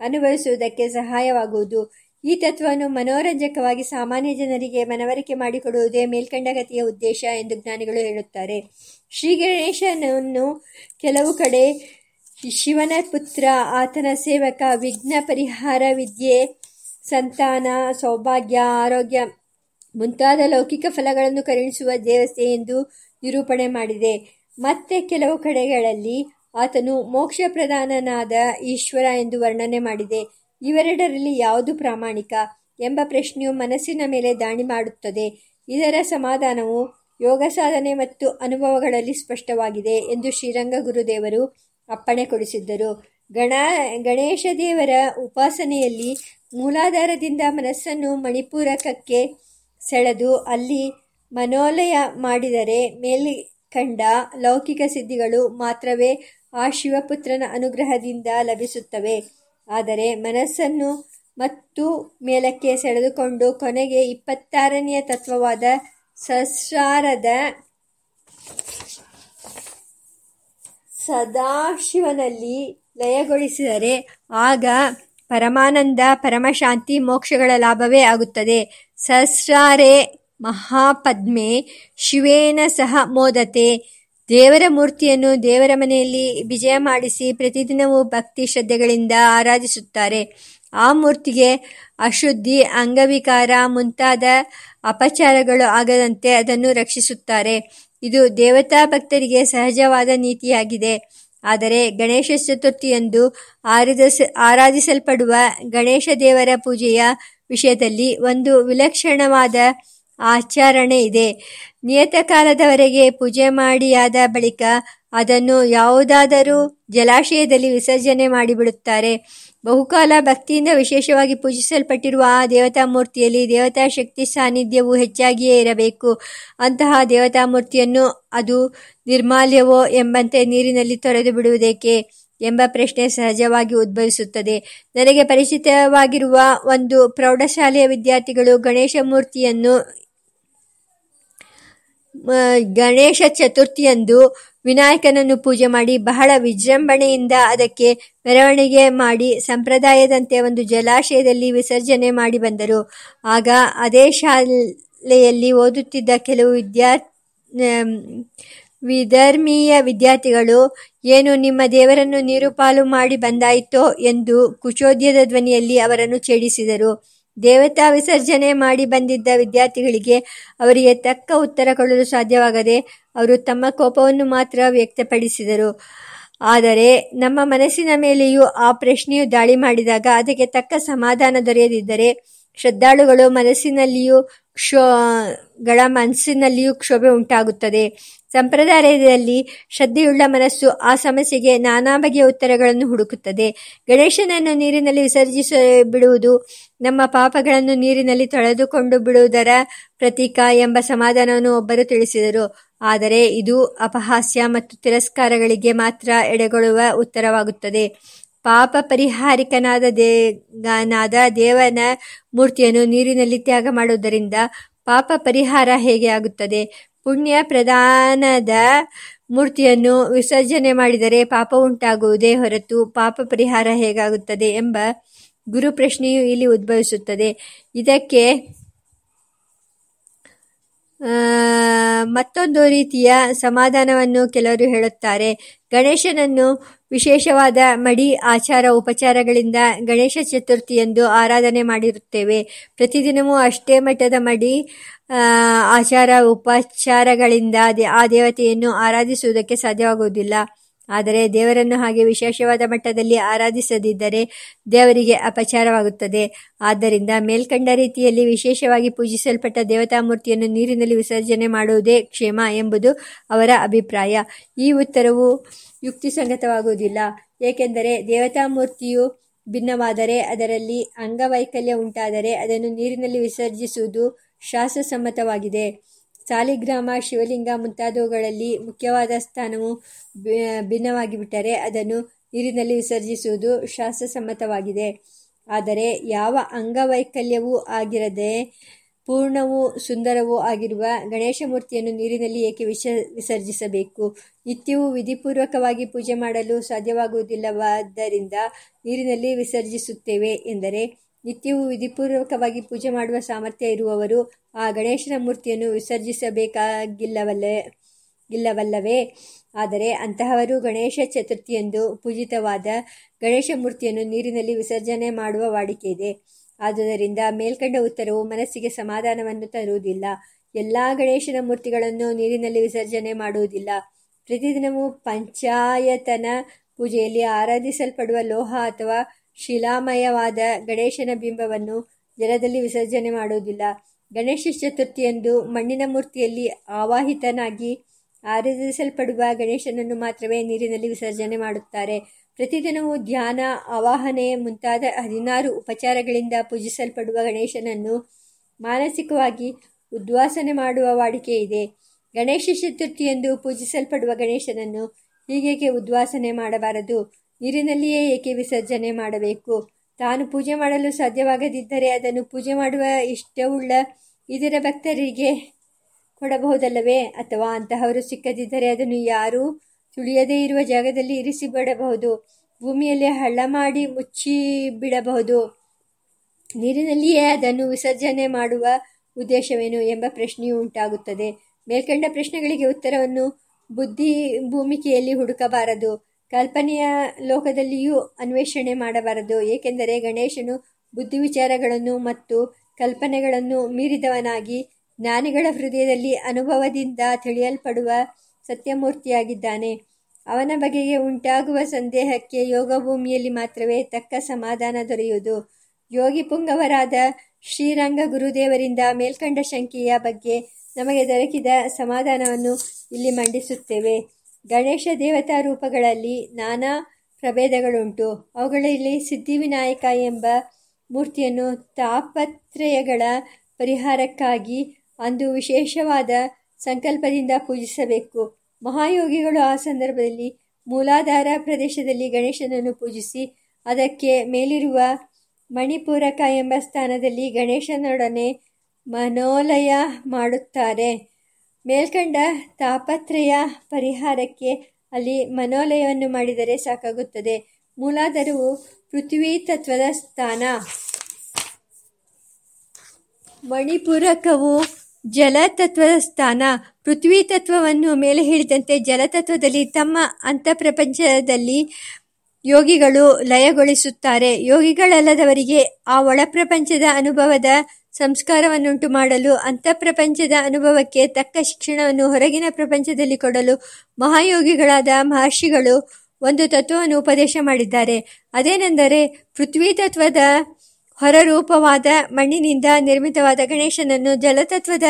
S1: ಅನುಭವಿಸುವುದಕ್ಕೆ ಸಹಾಯವಾಗುವುದು. ಈ ತತ್ವವನ್ನು ಮನೋರಂಜಕವಾಗಿ ಸಾಮಾನ್ಯ ಜನರಿಗೆ ಮನವರಿಕೆ ಮಾಡಿಕೊಡುವುದೇ ಮೇಲ್ಕಂಡಗತಿಯ ಉದ್ದೇಶ ಎಂದು ಜ್ಞಾನಿಗಳು ಹೇಳುತ್ತಾರೆ. ಶ್ರೀ ಗಣೇಶನನ್ನು ಕೆಲವು ಕಡೆ ಶಿವನ ಪುತ್ರ, ಆತನ ಸೇವಕ, ವಿಘ್ನ ಪರಿಹಾರ, ವಿದ್ಯೆ, ಸಂತಾನ, ಸೌಭಾಗ್ಯ, ಆರೋಗ್ಯ ಮುಂತಾದ ಲೌಕಿಕ ಫಲಗಳನ್ನು ಕರುಣಿಸುವ ದೇವತೆ ಎಂದು ನಿರೂಪಣೆ ಮಾಡಿದೆ. ಮತ್ತೆ ಕೆಲವು ಕಡೆಗಳಲ್ಲಿ ಆತನು ಮೋಕ್ಷ ಪ್ರಧಾನನಾದ ಈಶ್ವರ ಎಂದು ವರ್ಣನೆ ಮಾಡಿದೆ. ಇವೆರಡರಲ್ಲಿ ಯಾವುದು ಪ್ರಾಮಾಣಿಕ ಎಂಬ ಪ್ರಶ್ನೆಯು ಮನಸ್ಸಿನ ಮೇಲೆ ದಾಳಿ ಮಾಡುತ್ತದೆ. ಇದರ ಸಮಾಧಾನವು ಯೋಗ ಸಾಧನೆ ಮತ್ತು ಅನುಭವಗಳಲ್ಲಿ ಸ್ಪಷ್ಟವಾಗಿದೆ ಎಂದು ಶ್ರೀರಂಗ ಗುರುದೇವರು ಅಪ್ಪಣೆ ಕೊಡಿಸಿದ್ದರು ಗಣ, ಗಣೇಶ ದೇವರ ಉಪಾಸನೆಯಲ್ಲಿ ಮೂಲಾಧಾರದಿಂದ ಮನಸ್ಸನ್ನು ಮಣಿಪೂರಕಕ್ಕೆ ಸೆಳೆದು ಅಲ್ಲಿ ಮನೋಲಯ ಮಾಡಿದರೆ ಮೇಲೆ ಕಂಡ ಲೌಕಿಕ ಸಿದ್ಧಿಗಳು ಮಾತ್ರವೇ ಆ ಶಿವಪುತ್ರನ ಅನುಗ್ರಹದಿಂದ ಲಭಿಸುತ್ತವೆ. ಆದರೆ ಮನಸ್ಸನ್ನು ಮತ್ತು ಮೇಲಕ್ಕೆ ಸೆಳೆದುಕೊಂಡು ಕೊನೆಗೆ ಇಪ್ಪತ್ತಾರನೆಯ ತತ್ವವಾದ ಸಸ್ರಾರದ ಸದಾಶಿವನಲ್ಲಿ ಲಯಗೊಳಿಸಿದರೆ ಆಗ ಪರಮಾನಂದ, ಪರಮಶಾಂತಿ ಮೋಕ್ಷಗಳ ಲಾಭವೇ ಆಗುತ್ತದೆ. ಸಸ್ರಾರೆ ಮಹಾಪದ್ಮೆ ಶಿವೇನ ಸಹ ಮೋದತೆ. ದೇವರ ಮೂರ್ತಿಯನ್ನು ದೇವರ ಮನೆಯಲ್ಲಿ ವಿಜಯ ಮಾಡಿಸಿ ಪ್ರತಿದಿನವೂ ಭಕ್ತಿ ಶ್ರದ್ಧೆಗಳಿಂದ ಆರಾಧಿಸುತ್ತಾರೆ. ಆ ಮೂರ್ತಿಗೆ ಅಶುದ್ಧಿ, ಅಂಗವಿಕಾರ ಮುಂತಾದ ಅಪಚಾರಗಳು ಆಗದಂತೆ ಅದನ್ನು ರಕ್ಷಿಸುತ್ತಾರೆ. ಇದು ದೇವತಾ ಭಕ್ತರಿಗೆ ಸಹಜವಾದ ನೀತಿಯಾಗಿದೆ. ಆದರೆ ಗಣೇಶ ಚತುರ್ಥಿಯಂದು ಆರಾಧಿಸ ಆರಾಧಿಸಲ್ಪಡುವ ಗಣೇಶ ದೇವರ ಪೂಜೆಯ ವಿಷಯದಲ್ಲಿ ಒಂದು ವಿಲಕ್ಷಣವಾದ ಆಚರಣೆ ಇದೆ. ನಿಯತಕಾಲದವರೆಗೆ ಪೂಜೆ ಮಾಡಿಯಾದ ಬಳಿಕ ಅದನ್ನು ಯಾವುದಾದರೂ ಜಲಾಶಯದಲ್ಲಿ ವಿಸರ್ಜನೆ ಮಾಡಿಬಿಡುತ್ತಾರೆ. ಬಹುಕಾಲ ಭಕ್ತಿಯಿಂದ ವಿಶೇಷವಾಗಿ ಪೂಜಿಸಲ್ಪಟ್ಟಿರುವ ಆ ದೇವತಾ ಮೂರ್ತಿಯಲ್ಲಿ ದೇವತಾ ಶಕ್ತಿ ಸಾನ್ನಿಧ್ಯವು ಹೆಚ್ಚಾಗಿಯೇ ಇರಬೇಕು. ಅಂತಹ ದೇವತಾ ಮೂರ್ತಿಯನ್ನು ಅದು ನಿರ್ಮಾಲ್ಯವೋ ಎಂಬಂತೆ ನೀರಿನಲ್ಲಿ ತೊರೆದು ಬಿಡುವುದೇಕೆ ಎಂಬ ಪ್ರಶ್ನೆ ಸಹಜವಾಗಿ ಉದ್ಭವಿಸುತ್ತದೆ. ನನಗೆ ಪರಿಚಿತವಾಗಿರುವ ಒಂದು ಪ್ರೌಢಶಾಲೆಯ ವಿದ್ಯಾರ್ಥಿಗಳು ಗಣೇಶ ಮೂರ್ತಿಯನ್ನು ಗಣೇಶ ಚತುರ್ಥಿಯಂದು ವಿನಾಯಕನನ್ನು ಪೂಜೆ ಮಾಡಿ ಬಹಳ ವಿಜೃಂಭಣೆಯಿಂದ ಅದಕ್ಕೆ ಮೆರವಣಿಗೆ ಮಾಡಿ ಸಂಪ್ರದಾಯದಂತೆ ಒಂದು ಜಲಾಶಯದಲ್ಲಿ ವಿಸರ್ಜನೆ ಮಾಡಿ ಬಂದರು. ಆಗ ಅದೇ ಶಾಲೆಯಲ್ಲಿ ಓದುತ್ತಿದ್ದ ಕೆಲವು ವಿದ್ಯಾ ವಿಧರ್ಮೀಯ ವಿದ್ಯಾರ್ಥಿಗಳು, ಏನು ನಿಮ್ಮ ದೇವರನ್ನು ನೀರುಪಾಲು ಮಾಡಿ ಬಂದಾಯಿತೋ? ಎಂದು ಕುಚೋದ್ಯದ ಧ್ವನಿಯಲ್ಲಿ ಅವರನ್ನು ಛೇಡಿಸಿದರು. ದೇವತಾ ವಿಸರ್ಜನೆ ಮಾಡಿ ಬಂದಿದ್ದ ವಿದ್ಯಾರ್ಥಿಗಳಿಗೆ ಅವರಿಗೆ ತಕ್ಕ ಉತ್ತರ ಕೊಡಲು ಸಾಧ್ಯವಾಗದೆ ಅವರು ತಮ್ಮ ಕೋಪವನ್ನು ಮಾತ್ರ ವ್ಯಕ್ತಪಡಿಸಿದರು. ಆದರೆ ನಮ್ಮ ಮನಸ್ಸಿನ ಮೇಲೆಯೂ ಆ ಪ್ರಶ್ನೆಯು ದಾಳಿ ಮಾಡಿದಾಗ ಅದಕ್ಕೆ ತಕ್ಕ ಸಮಾಧಾನ ದೊರೆಯದಿದ್ದರೆ ಶ್ರದ್ಧಾಳುಗಳು ಮನಸ್ಸಿನಲ್ಲಿಯೂ ಕ್ಷೋ, ಗಳ ಮನಸ್ಸಿನಲ್ಲಿಯೂ ಕ್ಷೋಭೆ ಉಂಟಾಗುತ್ತದೆ. ಸಂಪ್ರದಾಯದಲ್ಲಿ ಶ್ರದ್ಧೆಯುಳ್ಳ ಮನಸ್ಸು ಆ ಸಮಸ್ಯೆಗೆ ನಾನಾ ಬಗೆಯ ಉತ್ತರಗಳನ್ನು ಹುಡುಕುತ್ತದೆ. ಗಣೇಶನನ್ನು ನೀರಿನಲ್ಲಿ ವಿಸರ್ಜಿಸ ಬಿಡುವುದು ನಮ್ಮ ಪಾಪಗಳನ್ನು ನೀರಿನಲ್ಲಿ ತೊಳೆದುಕೊಂಡು ಬಿಡುವುದರ ಪ್ರತೀಕ ಎಂಬ ಸಮಾಧಾನವನ್ನು ಒಬ್ಬರು ತಿಳಿಸಿದರು. ಆದರೆ ಇದು ಅಪಹಾಸ್ಯ ಮತ್ತು ತಿರಸ್ಕಾರಗಳಿಗೆ ಮಾತ್ರ ಎಡೆಗೊಳ್ಳುವ ಉತ್ತರವಾಗುತ್ತದೆ. ಪಾಪ ಪರಿಹಾರಿಕನಾದ ದೇಗನಾದ ದೇವನ ಮೂರ್ತಿಯನ್ನು ನೀರಿನಲ್ಲಿ ತ್ಯಾಗ ಮಾಡುವುದರಿಂದ ಪಾಪ ಪರಿಹಾರ ಹೇಗೆ ಆಗುತ್ತದೆ? ಪುಣ್ಯ ಪ್ರಧಾನದ ಮೂರ್ತಿಯನ್ನು ವಿಸರ್ಜನೆ ಮಾಡಿದರೆ ಪಾಪ ಉಂಟಾಗುವುದೇ ಹೊರತು ಪಾಪ ಪರಿಹಾರ ಹೇಗಾಗುತ್ತದೆ ಎಂಬ ಗುರು ಪ್ರಶ್ನೆಯು ಇಲ್ಲಿ ಉದ್ಭವಿಸುತ್ತದೆ. ಇದಕ್ಕೆ ಮತ್ತೊಂದು ರೀತಿಯ ಸಮಾಧಾನವನ್ನು ಕೆಲವರು ಹೇಳುತ್ತಾರೆ. ಗಣೇಶನನ್ನು ವಿಶೇಷವಾದ ಮಡಿ ಆಚಾರ ಉಪಚಾರಗಳಿಂದ ಗಣೇಶ ಚತುರ್ಥಿಯಂದು ಆರಾಧನೆ ಮಾಡಿರುತ್ತೇವೆ. ಪ್ರತಿದಿನವೂ ಅಷ್ಟೇ ಮಟ್ಟದ ಮಡಿ ಆಚಾರ ಉಪಚಾರಗಳಿಂದ ಆ ದೇವತೆಯನ್ನು ಆರಾಧಿಸುವುದಕ್ಕೆ ಸಾಧ್ಯವಾಗುವುದಿಲ್ಲ. ಆದರೆ ದೇವರನ್ನು ಹಾಗೆ ವಿಶೇಷವಾದ ಮಟ್ಟದಲ್ಲಿ ಆರಾಧಿಸದಿದ್ದರೆ ದೇವರಿಗೆ ಅಪಚಾರವಾಗುತ್ತದೆ. ಆದ್ದರಿಂದ ಮೇಲ್ಕಂಡ ರೀತಿಯಲ್ಲಿ ವಿಶೇಷವಾಗಿ ಪೂಜಿಸಲ್ಪಟ್ಟ ದೇವತಾಮೂರ್ತಿಯನ್ನು ನೀರಿನಲ್ಲಿ ವಿಸರ್ಜನೆ ಮಾಡುವುದೇ ಕ್ಷೇಮ ಎಂಬುದು ಅವರ ಅಭಿಪ್ರಾಯ. ಈ ಉತ್ತರವು ಯುಕ್ತಿಸಂಗತವಾಗುವುದಿಲ್ಲ. ಏಕೆಂದರೆ ದೇವತಾಮೂರ್ತಿಯು ಭಿನ್ನವಾದರೆ ಅದರಲ್ಲಿ ಅಂಗವೈಕಲ್ಯ ಉಂಟಾದರೆ ಅದನ್ನು ನೀರಿನಲ್ಲಿ ವಿಸರ್ಜಿಸುವುದು ಶಾಸ್ತ್ರಸಮ್ಮತವಾಗಿದೆ ಸಾಲಿಗ್ರಾಮ ಶಿವಲಿಂಗ ಮುಂತಾದವುಗಳಲ್ಲಿ ಮುಖ್ಯವಾದ ಸ್ಥಾನವು ಭಿನ್ನವಾಗಿ ಬಿಟ್ಟರೆ ಅದನ್ನು ನೀರಿನಲ್ಲಿ ವಿಸರ್ಜಿಸುವುದು ಶಾಸ್ತ್ರಸಮ್ಮತವಾಗಿದೆ ಆದರೆ ಯಾವ ಅಂಗವೈಕಲ್ಯವೂ ಆಗಿರದೆ ಪೂರ್ಣವೂ ಸುಂದರವೂ ಆಗಿರುವ ಗಣೇಶ ಮೂರ್ತಿಯನ್ನು ನೀರಿನಲ್ಲಿ ಏಕೆ ವಿಸ ವಿಸರ್ಜಿಸಬೇಕು? ನಿತ್ಯವೂ ವಿಧಿಪೂರ್ವಕವಾಗಿ ಪೂಜೆ ಮಾಡಲು ಸಾಧ್ಯವಾಗುವುದಿಲ್ಲವಾದ್ದರಿಂದ ನೀರಿನಲ್ಲಿ ವಿಸರ್ಜಿಸುತ್ತೇವೆ ಎಂದರೆ ನಿತ್ಯವೂ ವಿಧಿಪೂರ್ವಕವಾಗಿ ಪೂಜೆ ಮಾಡುವ ಸಾಮರ್ಥ್ಯ ಇರುವವರು ಆ ಗಣೇಶನ ಮೂರ್ತಿಯನ್ನು ವಿಸರ್ಜಿಸಬೇಕಾಗಿಲ್ಲವಲ್ಲೇ, ಇಲ್ಲವಲ್ಲವೇ? ಆದರೆ ಅಂತಹವರು ಗಣೇಶ ಚತುರ್ಥಿಯಂದು ಪೂಜಿತವಾದ ಗಣೇಶ ಮೂರ್ತಿಯನ್ನು ನೀರಿನಲ್ಲಿ ವಿಸರ್ಜನೆ ಮಾಡುವ ವಾಡಿಕೆ ಇದೆ. ಆದುದರಿಂದ ಮೇಲ್ಕಂಡ ಉತ್ತರವು ಮನಸ್ಸಿಗೆ ಸಮಾಧಾನವನ್ನು ತರುವುದಿಲ್ಲ. ಎಲ್ಲ ಗಣೇಶನ ಮೂರ್ತಿಗಳನ್ನು ನೀರಿನಲ್ಲಿ ವಿಸರ್ಜನೆ ಮಾಡುವುದಿಲ್ಲ. ಪ್ರತಿದಿನವೂ ಪಂಚಾಯತನ ಪೂಜೆಯಲ್ಲಿ ಆರಾಧಿಸಲ್ಪಡುವ ಲೋಹ ಅಥವಾ ಶಿಲಾಮಯವಾದ ಗಣೇಶನ ಬಿಂಬವನ್ನು ಜಲದಲ್ಲಿ ವಿಸರ್ಜನೆ ಮಾಡುವುದಿಲ್ಲ. ಗಣೇಶ ಚತುರ್ಥಿಯಂದು ಮಣ್ಣಿನ ಮೂರ್ತಿಯಲ್ಲಿ ಆವಾಹಿತನಾಗಿ ಆರಾಧಿಸಲ್ಪಡುವ ಗಣೇಶನನ್ನು ಮಾತ್ರವೇ ನೀರಿನಲ್ಲಿ ವಿಸರ್ಜನೆ ಮಾಡುತ್ತಾರೆ. ಪ್ರತಿದಿನವೂ ಧ್ಯಾನ, ಆವಾಹನೆ ಮುಂತಾದ ಹದಿನಾರು ಉಪಚಾರಗಳಿಂದ ಪೂಜಿಸಲ್ಪಡುವ ಗಣೇಶನನ್ನು ಮಾನಸಿಕವಾಗಿ ಉದ್ವಾಸನೆ ಮಾಡುವ ವಾಡಿಕೆ ಇದೆ. ಗಣೇಶ ಚತುರ್ಥಿಯಂದು ಪೂಜಿಸಲ್ಪಡುವ ಗಣೇಶನನ್ನು ಹೀಗೇಕೆ ಉದ್ವಾಸನೆ ಮಾಡಬಾರದು? ನೀರಿನಲ್ಲಿಯೇ ಏಕೆ ವಿಸರ್ಜನೆ ಮಾಡಬೇಕು? ತಾನು ಪೂಜೆ ಮಾಡಲು ಸಾಧ್ಯವಾಗದಿದ್ದರೆ ಅದನ್ನು ಪೂಜೆ ಮಾಡುವ ಇಷ್ಟವುಳ್ಳ ಇದರ ಭಕ್ತರಿಗೆ ಕೊಡಬಹುದಲ್ಲವೇ? ಅಥವಾ ಅಂತಹವರು ಸಿಕ್ಕದಿದ್ದರೆ ಅದನ್ನು ಯಾರೂ ತುಳಿಯದೇ ಇರುವ ಜಾಗದಲ್ಲಿ ಇರಿಸಿ ಬಿಡಬಹುದು ಭೂಮಿಯಲ್ಲಿ ಹಳ್ಳ ಮಾಡಿ ಮುಚ್ಚಿ ಬಿಡಬಹುದು ನೀರಿನಲ್ಲಿಯೇ ಅದನ್ನು ವಿಸರ್ಜನೆ ಮಾಡುವ ಉದ್ದೇಶವೇನು ಎಂಬ ಪ್ರಶ್ನೆಯೂ ಉಂಟಾಗುತ್ತದೆ. ಮೇಲ್ಕಂಡ ಪ್ರಶ್ನೆಗಳಿಗೆ ಉತ್ತರವನ್ನು ಬುದ್ಧಿ ಭೂಮಿಕೆಯಲ್ಲಿ ಹುಡುಕಬಾರದು. ಕಲ್ಪನೆಯ ಲೋಕದಲ್ಲಿಯೂ ಅನ್ವೇಷಣೆ ಮಾಡಬಾರದು. ಏಕೆಂದರೆ ಗಣೇಶನು ಬುದ್ಧಿ ವಿಚಾರಗಳನ್ನು ಮತ್ತು ಕಲ್ಪನೆಗಳನ್ನು ಮೀರಿದವನಾಗಿ ಜ್ಞಾನಿಗಳ ಹೃದಯದಲ್ಲಿ ಅನುಭವದಿಂದ ತಿಳಿಯಲ್ಪಡುವ ಸತ್ಯಮೂರ್ತಿಯಾಗಿದ್ದಾನೆ. ಅವನ ಬಗೆಗೆ ಉಂಟಾಗುವ ಸಂದೇಹಕ್ಕೆ ಯೋಗಭೂಮಿಯಲ್ಲಿ ಮಾತ್ರವೇ ತಕ್ಕ ಸಮಾಧಾನ ದೊರೆಯುವುದು. ಯೋಗಿ ಪುಂಗವರಾದ ಶ್ರೀರಂಗ ಗುರುದೇವರಿಂದ ಮೇಲ್ಕಂಡ ಶಂಕೆಯ ಬಗ್ಗೆ ನಮಗೆ ದೊರಕಿದ ಸಮಾಧಾನವನ್ನು ಇಲ್ಲಿ ಮಂಡಿಸುತ್ತೇವೆ. ಗಣೇಶ ದೇವತಾ ರೂಪಗಳಲ್ಲಿ ನಾನಾ ಪ್ರಭೇದಗಳುಂಟು. ಅವುಗಳಲ್ಲಿ ಸಿದ್ಧಿವಿನಾಯಕ ಎಂಬ ಮೂರ್ತಿಯನ್ನು ತಾಪತ್ರಯಗಳ ಪರಿಹಾರಕ್ಕಾಗಿ ಅಂದು ವಿಶೇಷವಾದ ಸಂಕಲ್ಪದಿಂದ ಪೂಜಿಸಬೇಕು. ಮಹಾಯೋಗಿಗಳು ಆ ಸಂದರ್ಭದಲ್ಲಿ ಮೂಲಾಧಾರ ಪ್ರದೇಶದಲ್ಲಿ ಗಣೇಶನನ್ನು ಪೂಜಿಸಿ, ಅದಕ್ಕೆ ಮೇಲಿರುವ ಮಣಿಪೂರಕ ಎಂಬ ಸ್ಥಾನದಲ್ಲಿ ಗಣೇಶನೊಡನೆ ಮನೋಲಯ ಮಾಡುತ್ತಾರೆ. ಮೇಲ್ಕಂಡ ತಾಪತ್ರಯ ಪರಿಹಾರಕ್ಕೆ ಅಲ್ಲಿ ಮನೋಲಯವನ್ನು ಮಾಡಿದರೆ ಸಾಕಾಗುತ್ತದೆ. ಮೂಲಾಧಾರವು ಪೃಥ್ವಿ ತತ್ವದ ಸ್ಥಾನ. ಮಣಿಪೂರಕವು ಜಲತತ್ವದ ಸ್ಥಾನ. ಪೃಥ್ವಿ ತತ್ವವನ್ನು ಮೇಲೆ ಹೇಳಿದಂತೆ ಜಲತತ್ವದಲ್ಲಿ ತಮ್ಮ ಅಂತಃಪ್ರಪಂಚದಲ್ಲಿ ಯೋಗಿಗಳು ಲಯಗೊಳಿಸುತ್ತಾರೆ. ಯೋಗಿಗಳಲ್ಲದವರಿಗೆ ಆ ಒಳಪ್ರಪಂಚದ ಅನುಭವದ ಸಂಸ್ಕಾರವನ್ನುಂಟು ಮಾಡಲು ಅಂತಃಪ್ರಪಂಚದ ಅನುಭವಕ್ಕೆ ತಕ್ಕ ಶಿಕ್ಷಣವನ್ನು ಹೊರಗಿನ ಪ್ರಪಂಚದಲ್ಲಿ ಕೊಡಲು ಮಹಾಯೋಗಿಗಳಾದ ಮಹರ್ಷಿಗಳು ಒಂದು ತತ್ವವನ್ನು ಉಪದೇಶ ಮಾಡಿದ್ದಾರೆ. ಅದೇನೆಂದರೆ, ಪೃಥ್ವಿ ತತ್ವದ ಹೊರರೂಪವಾದ ಮಣ್ಣಿನಿಂದ ನಿರ್ಮಿತವಾದ ಗಣೇಶನನ್ನು ಜಲತತ್ವದ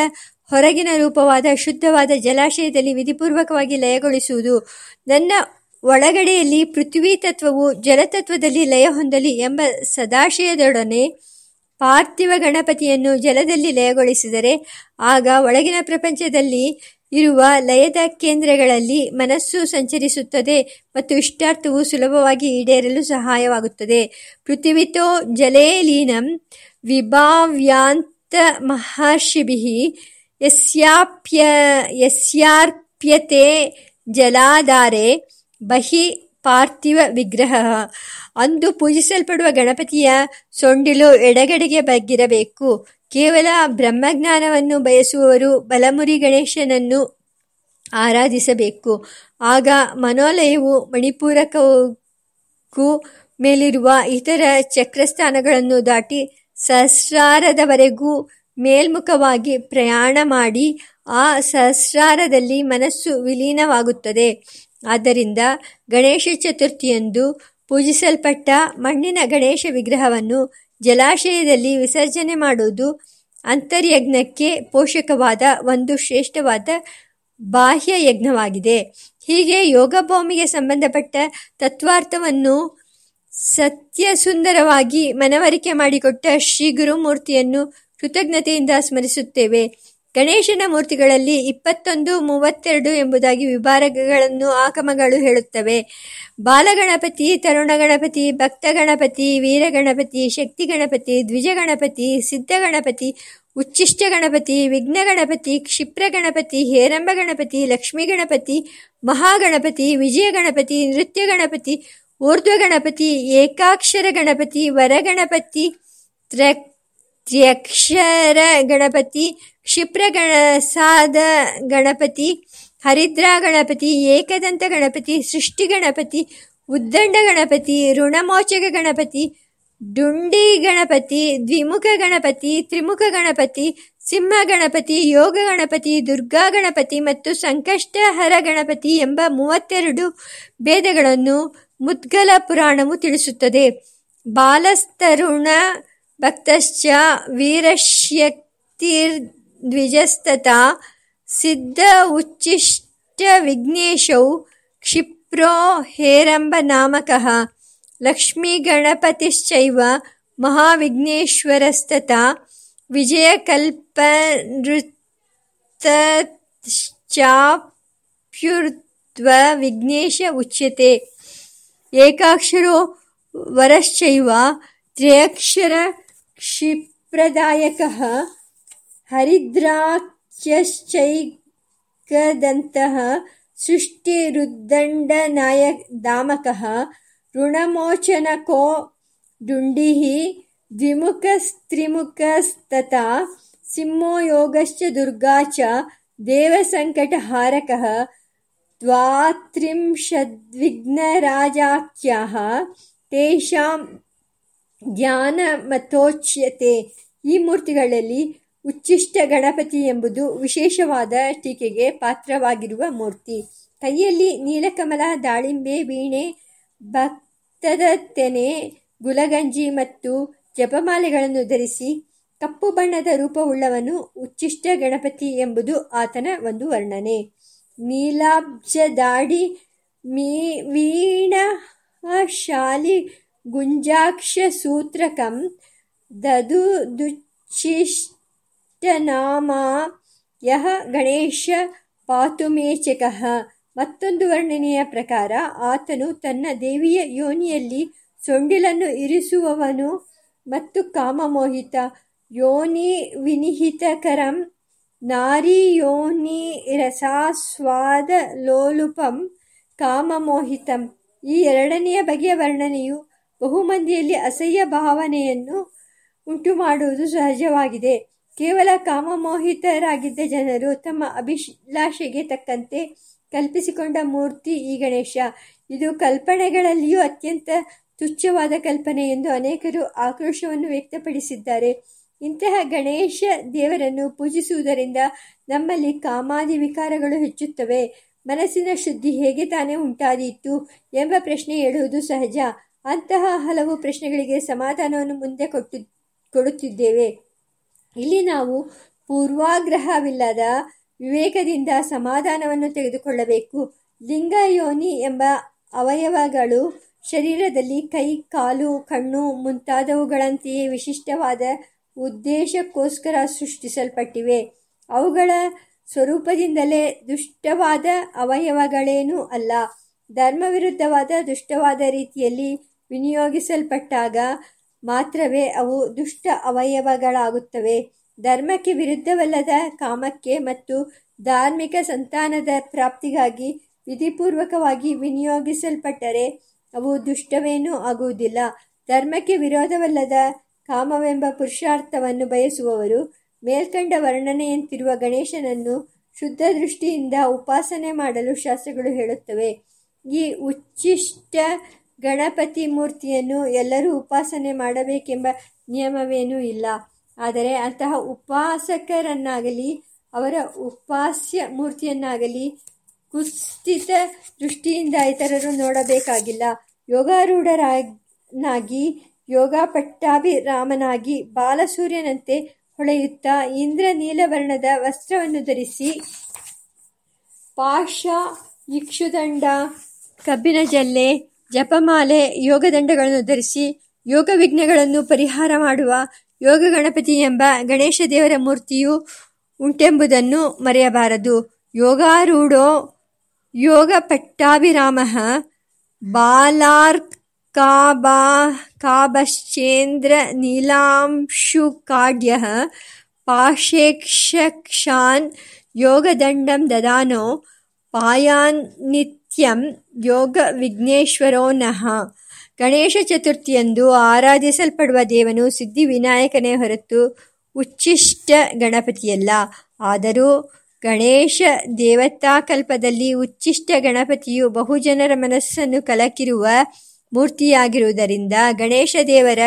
S1: ಹೊರಗಿನ ರೂಪವಾದ ಶುದ್ಧವಾದ ಜಲಾಶಯದಲ್ಲಿ ವಿಧಿಪೂರ್ವಕವಾಗಿ ಲಯಗೊಳಿಸುವುದು. ನನ್ನ ಒಳಗಡೆಯಲ್ಲಿ ಪೃಥ್ವಿ ತತ್ವವು ಜಲತತ್ವದಲ್ಲಿ ಲಯ ಹೊಂದಲಿ ಎಂಬ ಸದಾಶಯದೊಡನೆ ಪಾರ್ಥಿವ ಗಣಪತಿಯನ್ನು ಜಲದಲ್ಲಿ ಲಯಗೊಳಿಸಿದರೆ, ಆಗ ಒಳಗಿನ ಪ್ರಪಂಚದಲ್ಲಿ ಇರುವ ಲಯದ ಕೇಂದ್ರಗಳಲ್ಲಿ ಮನಸ್ಸು ಸಂಚರಿಸುತ್ತದೆ ಮತ್ತು ಇಷ್ಟಾರ್ಥವು ಸುಲಭವಾಗಿ ಈಡೇರಲು ಸಹಾಯವಾಗುತ್ತದೆ. ಪೃಥ್ವಿತೋ ಜಲೇ ಲೀನಂ ವಿಭಾವ್ಯಾಂತ ಮಹರ್ಷಿಭಿ ಯಸ್ಯಾಪ್ಯ ಯಸ್ಯಾರ್ಪ್ಯತೆ ಜಲಾಧಾರೆ ಬಹಿ ಪಾರ್ಥಿವ ವಿಗ್ರಹ. ಅಂದು ಪೂಜಿಸಲ್ಪಡುವ ಗಣಪತಿಯ ಸೊಂಡಿಲು ಎಡಗಡೆಗೆ ಬಗ್ಗಿರಬೇಕು. ಕೇವಲ ಬ್ರಹ್ಮಜ್ಞಾನವನ್ನು ಬಯಸುವವರು ಬಲಮುರಿ ಗಣೇಶನನ್ನು ಆರಾಧಿಸಬೇಕು. ಆಗ ಮನೋಲಯವು ಮಣಿಪೂರಕಕ್ಕೂ ಮೇಲಿರುವ ಇತರ ಚಕ್ರಸ್ಥಾನಗಳನ್ನು ದಾಟಿ ಸಹಸ್ರಾರದವರೆಗೂ ಮೇಲ್ಮುಖವಾಗಿ ಪ್ರಯಾಣ ಮಾಡಿ ಆ ಸಹಸ್ರಾರದಲ್ಲಿ ಮನಸ್ಸು ವಿಲೀನವಾಗುತ್ತದೆ. ಆದ್ದರಿಂದ ಗಣೇಶ ಚತುರ್ಥಿಯಂದು ಪೂಜಿಸಲ್ಪಟ್ಟ ಮಣ್ಣಿನ ಗಣೇಶ ವಿಗ್ರಹವನ್ನು ಜಲಾಶಯದಲ್ಲಿ ವಿಸರ್ಜನೆ ಮಾಡುವುದು ಅಂತರ್ಯಜ್ಞಕ್ಕೆ ಪೋಷಕವಾದ ಒಂದು ಶ್ರೇಷ್ಠವಾದ ಬಾಹ್ಯ ಯಜ್ಞವಾಗಿದೆ. ಹೀಗೆ ಯೋಗಭೂಮಿಗೆ ಸಂಬಂಧಪಟ್ಟ ತತ್ವಾರ್ಥವನ್ನು ಸತ್ಯ ಸುಂದರವಾಗಿ ಮನವರಿಕೆ ಮಾಡಿಕೊಟ್ಟ ಶ್ರೀ ಗುರುಮೂರ್ತಿಯನ್ನು ಕೃತಜ್ಞತೆಯಿಂದ ಸ್ಮರಿಸುತ್ತೇವೆ. ಗಣೇಶನ ಮೂರ್ತಿಗಳಲ್ಲಿ ಇಪ್ಪತ್ತೊಂದು, ಮೂವತ್ತೆರಡು ಎಂಬುದಾಗಿ ವಿಭಾಗಗಳನ್ನು ಆಕಮಗಳು ಹೇಳುತ್ತವೆ. ಬಾಲಗಣಪತಿ ತರುಣ ಗಣಪತಿ ಭಕ್ತ ಗಣಪತಿ ವೀರಗಣಪತಿ ಶಕ್ತಿ ಗಣಪತಿ ದ್ವಿಜ ಗಣಪತಿ ಸಿದ್ಧ ಗಣಪತಿ ಉಚ್ಚಿಷ್ಟ ಗಣಪತಿ ವಿಘ್ನ ಗಣಪತಿ ಕ್ಷಿಪ್ರ ಗಣಪತಿ ಹೇರಂಬ ಗಣಪತಿ ಲಕ್ಷ್ಮೀ ಗಣಪತಿ ಮಹಾಗಣಪತಿ ವಿಜಯ ಗಣಪತಿ ನೃತ್ಯ ಗಣಪತಿ ಊರ್ಧ್ವ ಗಣಪತಿ ಏಕಾಕ್ಷರ ಗಣಪತಿ ವರಗಣಪತಿ ತ್ರ್ಯಕ್ಷರ ಗಣಪತಿ ಕ್ಷಿಪ್ರ ಗಣಸಾದ ಗಣಪತಿ ಹರಿದ್ರ ಗಣಪತಿ ಏಕದಂತ ಗಣಪತಿ ಸೃಷ್ಟಿ ಗಣಪತಿ ಉದ್ದಂಡ ಗಣಪತಿ ಋಣಮೋಚಕ ಗಣಪತಿ ಡುಂಡಿ ಗಣಪತಿ ದ್ವಿಮುಖ ಗಣಪತಿ ತ್ರಿಮುಖ ಗಣಪತಿ ಸಿಂಹ ಗಣಪತಿ ಯೋಗ ಗಣಪತಿ ದುರ್ಗಾ ಗಣಪತಿ ಮತ್ತು ಸಂಕಷ್ಟಹರ ಗಣಪತಿ ಎಂಬ ಮೂವತ್ತೆರಡು ಭೇದಗಳನ್ನು ಮುದ್ಗಲ ಪುರಾಣವು ತಿಳಿಸುತ್ತದೆ. ಬಾಲಸ್ತರುಣ ಭಕ್ತಶ್ಚ ವೀರಶ್ಯಕ್ತಿರ್ದ್ವಿಜಸ್ತತಾ ಸಿದ್ಧ ಉಚ್ಚಿಷ್ಟ ವಿಘ್ನೇಶೌ ಕ್ಷಿಪ್ರೋ ಹೇರಂಬನಾಮಕಃ ಲಕ್ಷ್ಮೀಗಣಪತಿಶ್ಚೈವ ಮಹಾವಿಘ್ನೇಶ್ವರಸ್ತತಾ ವಿಜಯಕಲ್ಪನೃತಶ್ಚಾಪ್ಯುರ್ಧ್ವ ವಿಘ್ನೇಶ ಉಚ್ಯತೆ. ಏಕಾಕ್ಷರೋ ವರಶ್ಚೈವ ತ್ರಯಕ್ಷರ ಕ್ಷಿಪ್ರದಾಯಕಃ ಹರಿದ್ರಾಕ್ಷಶ್ಚೈಕದಂತಃ ಸೃಷ್ಟಿರುದ್ದಂಡನಾಯ ದಾಮಕಃ ಋಣಮೋಚನಕೋ ಡುಂಡಿಃ ದ್ವಿಮುಖಸ್ತ್ರಿಮುಖಸ್ತತಾ ಸಿಂಹೋ ಯೋಗಶ್ಚ ದುರ್ಗಾ ಚ ದೇವಸಂಕಟಹಾರಕಃ ಮತೋಚ್ಯತೆ ಈ ಮೂರ್ತಿಗಳಲ್ಲಿ ಉಚ್ಚಿಷ್ಟ ಗಣಪತಿ ಎಂಬುದು ವಿಶೇಷವಾದ ಟೀಕೆಗೆ ಪಾತ್ರವಾಗಿರುವ ಮೂರ್ತಿ. ಕೈಯಲ್ಲಿ ನೀಲಕಮಲ, ದಾಳಿಂಬೆ, ವೀಣೆ ಭಕ್ತದ ತೆನೆ ಗುಲಗಂಜಿ ಮತ್ತು ಜಪಮಾಲೆಗಳನ್ನು ಧರಿಸಿ ಕಪ್ಪು ಬಣ್ಣದ ರೂಪವುಳ್ಳವನು ಉಚ್ಚಿಷ್ಟ ಗಣಪತಿ ಎಂಬುದು ಆತನ ಒಂದು ವರ್ಣನೆ. ನೀಲಾಬ್ಜ ದಾಡಿ ಮೀ ವೀಣಶಾಲಿ ಗುಂಜಾಕ್ಷ ಸೂತ್ರಕಂ ದದುದುಚ್ಚಿಷ್ಟನಾಮ ಯಹ ಗಣೇಶ ಪಾತುಮೇಚಕಃ ಮತ್ತೊಂದು ವರ್ಣನೆಯ ಪ್ರಕಾರ, ಆತನು ತನ್ನ ದೇವಿಯ ಯೋನಿಯಲ್ಲಿ ಸೊಂಡಿಲನ್ನು ಇರಿಸುವವನು ಮತ್ತು ಕಾಮಮೋಹಿತ. ಯೋನಿ ವಿನಿಹಿತಕರಂ, ನಾರಿ ಯೋನಿ ರಸಾಸ್ವಾದ ಲೋಲುಪಂ ಕಾಮಮೋಹಿತಂ. ಈ ಎರಡನೆಯ ಬಗೆಯ ವರ್ಣನೆಯು ಬಹುಮಂದಿಯಲ್ಲಿ ಅಸಹ್ಯ ಭಾವನೆಯನ್ನು ಉಂಟು ಮಾಡುವುದು ಸಹಜವಾಗಿದೆ. ಕೇವಲ ಕಾಮಮೋಹಿತರಾಗಿದ್ದ ಜನರು ತಮ್ಮ ಅಭಿಲಾಷೆಗೆ ತಕ್ಕಂತೆ ಕಲ್ಪಿಸಿಕೊಂಡ ಮೂರ್ತಿ ಈ ಗಣೇಶ. ಇದು ಕಲ್ಪನೆಗಳಲ್ಲಿಯೂ ಅತ್ಯಂತ ತುಚ್ಛವಾದ ಕಲ್ಪನೆ ಎಂದು ಅನೇಕರು ಆಕ್ರೋಶವನ್ನು ವ್ಯಕ್ತಪಡಿಸಿದ್ದಾರೆ. ಇಂತಹ ಗಣೇಶ ದೇವರನ್ನು ಪೂಜಿಸುವುದರಿಂದ ನಮ್ಮಲ್ಲಿ ಕಾಮಾದಿ ವಿಕಾರಗಳು ಹೆಚ್ಚುತ್ತವೆ. ಮನಸ್ಸಿನ ಶುದ್ಧಿ ಹೇಗೆ ತಾನೇ ಉಂಟಾದೀತು ಎಂಬ ಪ್ರಶ್ನೆ ಹೇಳುವುದು ಸಹಜ. ಅಂತಹ ಹಲವು ಪ್ರಶ್ನೆಗಳಿಗೆ ಸಮಾಧಾನವನ್ನು ಮುಂದೆ ಕೊಟ್ಟು ಕೊಡುತ್ತಿದ್ದೇವೆ. ಇಲ್ಲಿ ನಾವು ಪೂರ್ವಾಗ್ರಹವಿಲ್ಲದ ವಿವೇಕದಿಂದ ಸಮಾಧಾನವನ್ನು ತೆಗೆದುಕೊಳ್ಳಬೇಕು. ಲಿಂಗ ಯೋನಿ ಎಂಬ ಅವಯವಗಳು ಶರೀರದಲ್ಲಿ ಕೈ, ಕಾಲು, ಕಣ್ಣು ಮುಂತಾದವುಗಳಂತೆಯೇ ವಿಶಿಷ್ಟವಾದ ಉದ್ದೇಶಕ್ಕೋಸ್ಕರ ಸೃಷ್ಟಿಸಲ್ಪಟ್ಟಿವೆ. ಅವುಗಳ ಸ್ವರೂಪದಿಂದಲೇ ದುಷ್ಟವಾದ ಅವಯವಗಳೇನೂ ಅಲ್ಲ. ಧರ್ಮವಿರುದ್ಧವಾದ ದುಷ್ಟವಾದ ರೀತಿಯಲ್ಲಿ ವಿನಿಯೋಗಿಸಲ್ಪಟ್ಟಾಗ ಮಾತ್ರವೇ ಅವು ದುಷ್ಟ ಅವಯವಗಳಾಗುತ್ತವೆ. ಧರ್ಮಕ್ಕೆ ವಿರುದ್ಧವಲ್ಲದ ಕಾಮಕ್ಕೆ ಮತ್ತು ಧಾರ್ಮಿಕ ಸಂತಾನದ ಪ್ರಾಪ್ತಿಗಾಗಿ ವಿಧಿಪೂರ್ವಕವಾಗಿ ವಿನಿಯೋಗಿಸಲ್ಪಟ್ಟರೆ ಅವು ದುಷ್ಟವೇನೂ ಆಗುವುದಿಲ್ಲ. ಧರ್ಮಕ್ಕೆ ವಿರೋಧವಲ್ಲದ ಕಾಮವೆಂಬ ಪುರುಷಾರ್ಥವನ್ನು ಬಯಸುವವರು ಮೇಲ್ಕಂಡ ವರ್ಣನೆಯಂತಿರುವ ಗಣೇಶನನ್ನು ಶುದ್ಧ ದೃಷ್ಟಿಯಿಂದ ಉಪಾಸನೆ ಮಾಡಲು ಶಾಸ್ತ್ರಗಳು ಹೇಳುತ್ತವೆ. ಈ ಉಚ್ಚಿಷ್ಟ ಗಣಪತಿ ಮೂರ್ತಿಯನ್ನು ಎಲ್ಲರೂ ಉಪಾಸನೆ ಮಾಡಬೇಕೆಂಬ ನಿಯಮವೇನೂ ಇಲ್ಲ. ಆದರೆ ಅಂತಹ ಉಪಾಸಕರನ್ನಾಗಲಿ, ಅವರ ಉಪಾಸ್ಯ ಮೂರ್ತಿಯನ್ನಾಗಲಿ ಕುಸ್ಥಿತ ದೃಷ್ಟಿಯಿಂದ ಇತರರು ನೋಡಬೇಕಾಗಿಲ್ಲ. ಯೋಗಾರೂಢರಾಗಿ ಯೋಗ ಪಟ್ಟಾಭಿರಾಮನಾಗಿ ಬಾಲಸೂರ್ಯನಂತೆ ಹೊಳೆಯುತ್ತಾ ಇಂದ್ರ ನೀಲವರ್ಣದ ವಸ್ತ್ರವನ್ನು ಧರಿಸಿ ಪಾಶ ಇಕ್ಷುದಂಡ, ಕಬ್ಬಿನ ಜಲ್ಲೆ ಜಪಮಾಲೆ, ಯೋಗದಂಡಗಳನ್ನು ಧರಿಸಿ ಯೋಗ ವಿಘ್ನಗಳನ್ನು ಪರಿಹಾರ ಮಾಡುವ ಯೋಗ ಗಣಪತಿ ಎಂಬ ಗಣೇಶ ದೇವರ ಮೂರ್ತಿಯು ಉಂಟೆಂಬುದನ್ನು ಮರೆಯಬಾರದು. ಯೋಗಾರೂಢೋ ಯೋಗ ಪಟ್ಟಾಭಿರಾಮ ಬಾಲಾರ್ಕ್ ಕಾಬಾ ಕಾಬಶ್ಚೇಂದ್ರ ನೀಲಾಂಶುಕಾಢ್ಯ ಪಾಶೇಕ್ಷಕ್ಷಾನ್ ಯೋಗದಂಡಂ ದದಾನೋ ಪಾಯಾನ್ನಿತ್ಯಂ ಯೋಗ ವಿಘ್ನೇಶ್ವರೋ ನಃ. ಗಣೇಶ ಚತುರ್ಥಿಯಂದು ಆರಾಧಿಸಲ್ಪಡುವ ದೇವನು ಸಿದ್ಧಿ ವಿನಾಯಕನೇ ಹೊರತು ಉಚ್ಚಿಷ್ಟ ಗಣಪತಿಯಲ್ಲ. ಆದರೂ ಗಣೇಶ ದೇವತಾಕಲ್ಪದಲ್ಲಿ ಉಚ್ಚಿಷ್ಟ ಗಣಪತಿಯು ಬಹುಜನರ ಮನಸ್ಸನ್ನು ಕಲಕಿರುವ ಮೂರ್ತಿಯಾಗಿರುವುದರಿಂದ ಗಣೇಶ ದೇವರ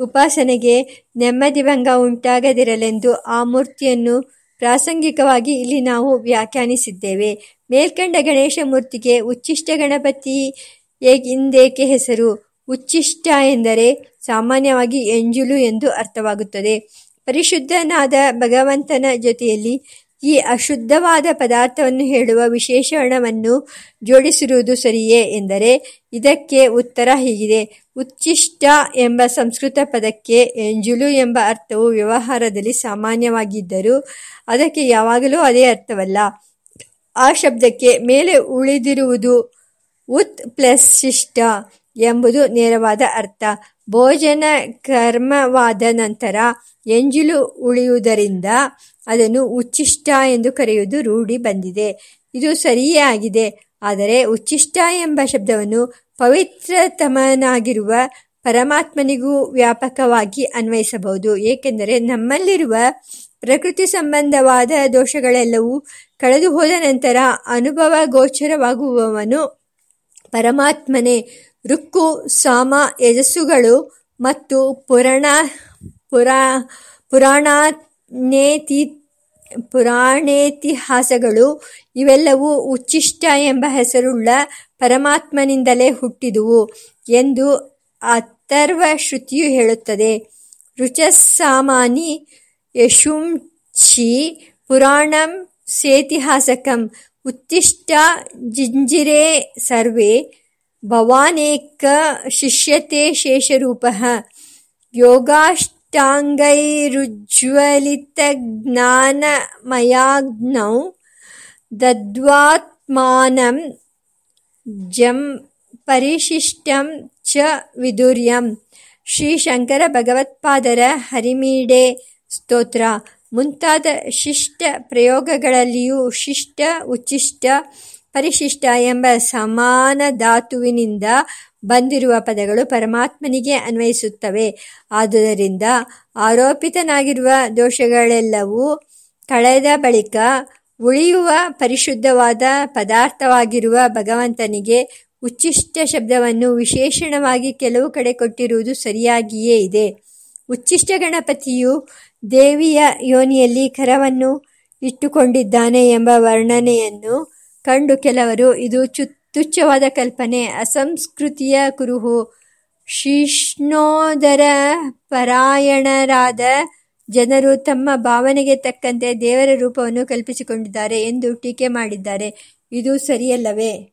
S1: ಉಪಾಸನೆಗೆ ನೆಮ್ಮದಿಭಂಗ ಉಂಟಾಗದಿರಲೆಂದು ಆ ಮೂರ್ತಿಯನ್ನು ಪ್ರಾಸಂಗಿಕವಾಗಿ ಇಲ್ಲಿ ನಾವು ವ್ಯಾಖ್ಯಾನಿಸಿದ್ದೇವೆ. ಮೇಲ್ಕಂಡ ಗಣೇಶ ಮೂರ್ತಿಗೆ ಉಚ್ಚಿಷ್ಟ ಗಣಪತಿ ಎಂದೇಕೆ ಹೆಸರು? ಉಚ್ಚಿಷ್ಟ ಎಂದರೆ ಸಾಮಾನ್ಯವಾಗಿ ಎಂಜುಲು ಎಂದು ಅರ್ಥವಾಗುತ್ತದೆ. ಪರಿಶುದ್ಧನಾದ ಭಗವಂತನ ಜೊತೆಯಲ್ಲಿ ಈ ಅಶುದ್ಧವಾದ ಪದಾರ್ಥವನ್ನು ಹೇಳುವ ವಿಶೇಷಣವನ್ನು ಜೋಡಿಸಿರುವುದು ಸರಿಯೇ ಎಂದರೆ ಇದಕ್ಕೆ ಉತ್ತರ ಹೀಗಿದೆ. ಉಚ್ಚಿಷ್ಟ ಎಂಬ ಸಂಸ್ಕೃತ ಪದಕ್ಕೆ ಎಂಜುಲು ಎಂಬ ಅರ್ಥವು ವ್ಯವಹಾರದಲ್ಲಿ ಸಾಮಾನ್ಯವಾಗಿದ್ದರೂ ಅದಕ್ಕೆ ಯಾವಾಗಲೂ ಅದೇ ಅರ್ಥವಲ್ಲ. ಆ ಶಬ್ದಕ್ಕೆ ಮೇಲೆ ಉಳಿದಿರುವುದು ಉತ್ ಪ್ಲಸ್ ಶಿಷ್ಟ ಎಂಬುದು ನೇರವಾದ ಅರ್ಥ. ಭೋಜನ ಕರ್ಮವಾದ ನಂತರ ಎಂಜಿಲು ಉಳಿಯುವುದರಿಂದ ಅದನ್ನು ಉಚ್ಚಿಷ್ಟ ಎಂದು ಕರೆಯುವುದು ರೂಢಿ ಬಂದಿದೆ. ಇದು ಸರಿಯೇ ಆಗಿದೆ ಆದರೆ ಉಚ್ಚಿಷ್ಟ ಎಂಬ ಶಬ್ದವನ್ನು ಪವಿತ್ರತಮನಾಗಿರುವ ಪರಮಾತ್ಮನಿಗೂ ವ್ಯಾಪಕವಾಗಿ ಅನ್ವಯಿಸಬಹುದು, ಏಕೆಂದರೆ ನಮ್ಮಲ್ಲಿರುವ ಪ್ರಕೃತಿ ಸಂಬಂಧವಾದ ದೋಷಗಳೆಲ್ಲವೂ ಕಳೆದು ಹೋದ ನಂತರ ಅನುಭವ ಗೋಚರವಾಗುವವನು ಪರಮಾತ್ಮನೇ. ರುಕ್ಕು ಸಾಮ, ಯಜಸ್ಸುಗಳು ಮತ್ತು ಪುರಾಣ, ಪುರಾ ಪುರಾಣೇತಿ ಪುರಾಣೇತಿಹಾಸಗಳು ಇವೆಲ್ಲವೂ ಉಚ್ಚಿಷ್ಟ ಎಂಬ ಹೆಸರುಳ್ಳ ಪರಮಾತ್ಮನಿಂದಲೇ ಹುಟ್ಟಿದುವು ಎಂದು ಅಥರ್ವ ಶ್ರುತಿಯು ಹೇಳುತ್ತದೆ. ರುಚಸ್ಸಾಮಾನಿ ಯಶುಂಷಿ ಪುರಾಣಂ ಸೇತಿಹಾಸಕಂ ಉತ್ತಿಷ್ಟ ಜಿಂಜಿರೇ ಸರ್ವೇ ಭವಾನೇಕ ಶಿಷ್ಯತೆ ಶೇಷರೂಪಃ. ಯೋಗಾಷ್ಟಾಂಗೈರುಜ್ವಲಿತಜ್ಞಾನಮಯಾಗ್ನೌ ದದ್ವಾತ್ಮಾನಂ ಜಂ ಪರಿಶಿಷ್ಟಂ ಚ ವಿದುರ್ಯಂ. ಶ್ರೀ ಶಂಕರ ಭಗವತ್ಪಾದರ ಹರಿಮೀಡೆ ಸ್ತೋತ್ರ. ಮುಂತಾದ ಶಿಷ್ಟ ಪ್ರಯೋಗಗಳಲ್ಲಿಯೂ ಶಿಷ್ಟ, ಉಚ್ಚಿಷ್ಟ, ಪರಿಶಿಷ್ಟ ಎಂಬ ಸಮಾನ ಧಾತುವಿನಿಂದ ಬಂದಿರುವ ಪದಗಳು ಪರಮಾತ್ಮನಿಗೆ ಅನ್ವಯಿಸುತ್ತವೆ. ಆದುದರಿಂದ ಆರೋಪಿತನಾಗಿರುವ ದೋಷಗಳೆಲ್ಲವೂ ಕಳೆದ ಬಳಿಕ ಉಳಿಯುವ ಪರಿಶುದ್ಧವಾದ ಪದಾರ್ಥವಾಗಿರುವ ಭಗವಂತನಿಗೆ ಉಚ್ಚಿಷ್ಟ ಶಬ್ದವನ್ನು ವಿಶೇಷಣವಾಗಿ ಕೆಲವು ಕಡೆ ಕೊಟ್ಟಿರುವುದು ಸರಿಯಾಗಿಯೇ ಇದೆ. ಉಚ್ಚಿಷ್ಟ ಗಣಪತಿಯು ದೇವಿಯ ಯೋನಿಯಲ್ಲಿ ಕರವನ್ನು ಇಟ್ಟುಕೊಂಡಿದ್ದಾನೆ ಎಂಬ ವರ್ಣನೆಯನ್ನು ಕಂಡು ಕೆಲವರು, ಇದು ತುಚ್ಛವಾದ ಕಲ್ಪನೆ. ಅಸಂಸ್ಕೃತಿಯ ಕುರುಹು. ಶಿಷ್ಣೋದರ ಪರಾಯಣರಾದ ಜನರು ತಮ್ಮ ಭಾವನೆಗೆ ತಕ್ಕಂತೆ ದೇವರ ರೂಪವನ್ನು ಕಲ್ಪಿಸಿಕೊಂಡಿದ್ದಾರೆ ಎಂದು ಟೀಕೆ ಮಾಡಿದ್ದಾರೆ. ಇದು ಸರಿಯಲ್ಲವೇ?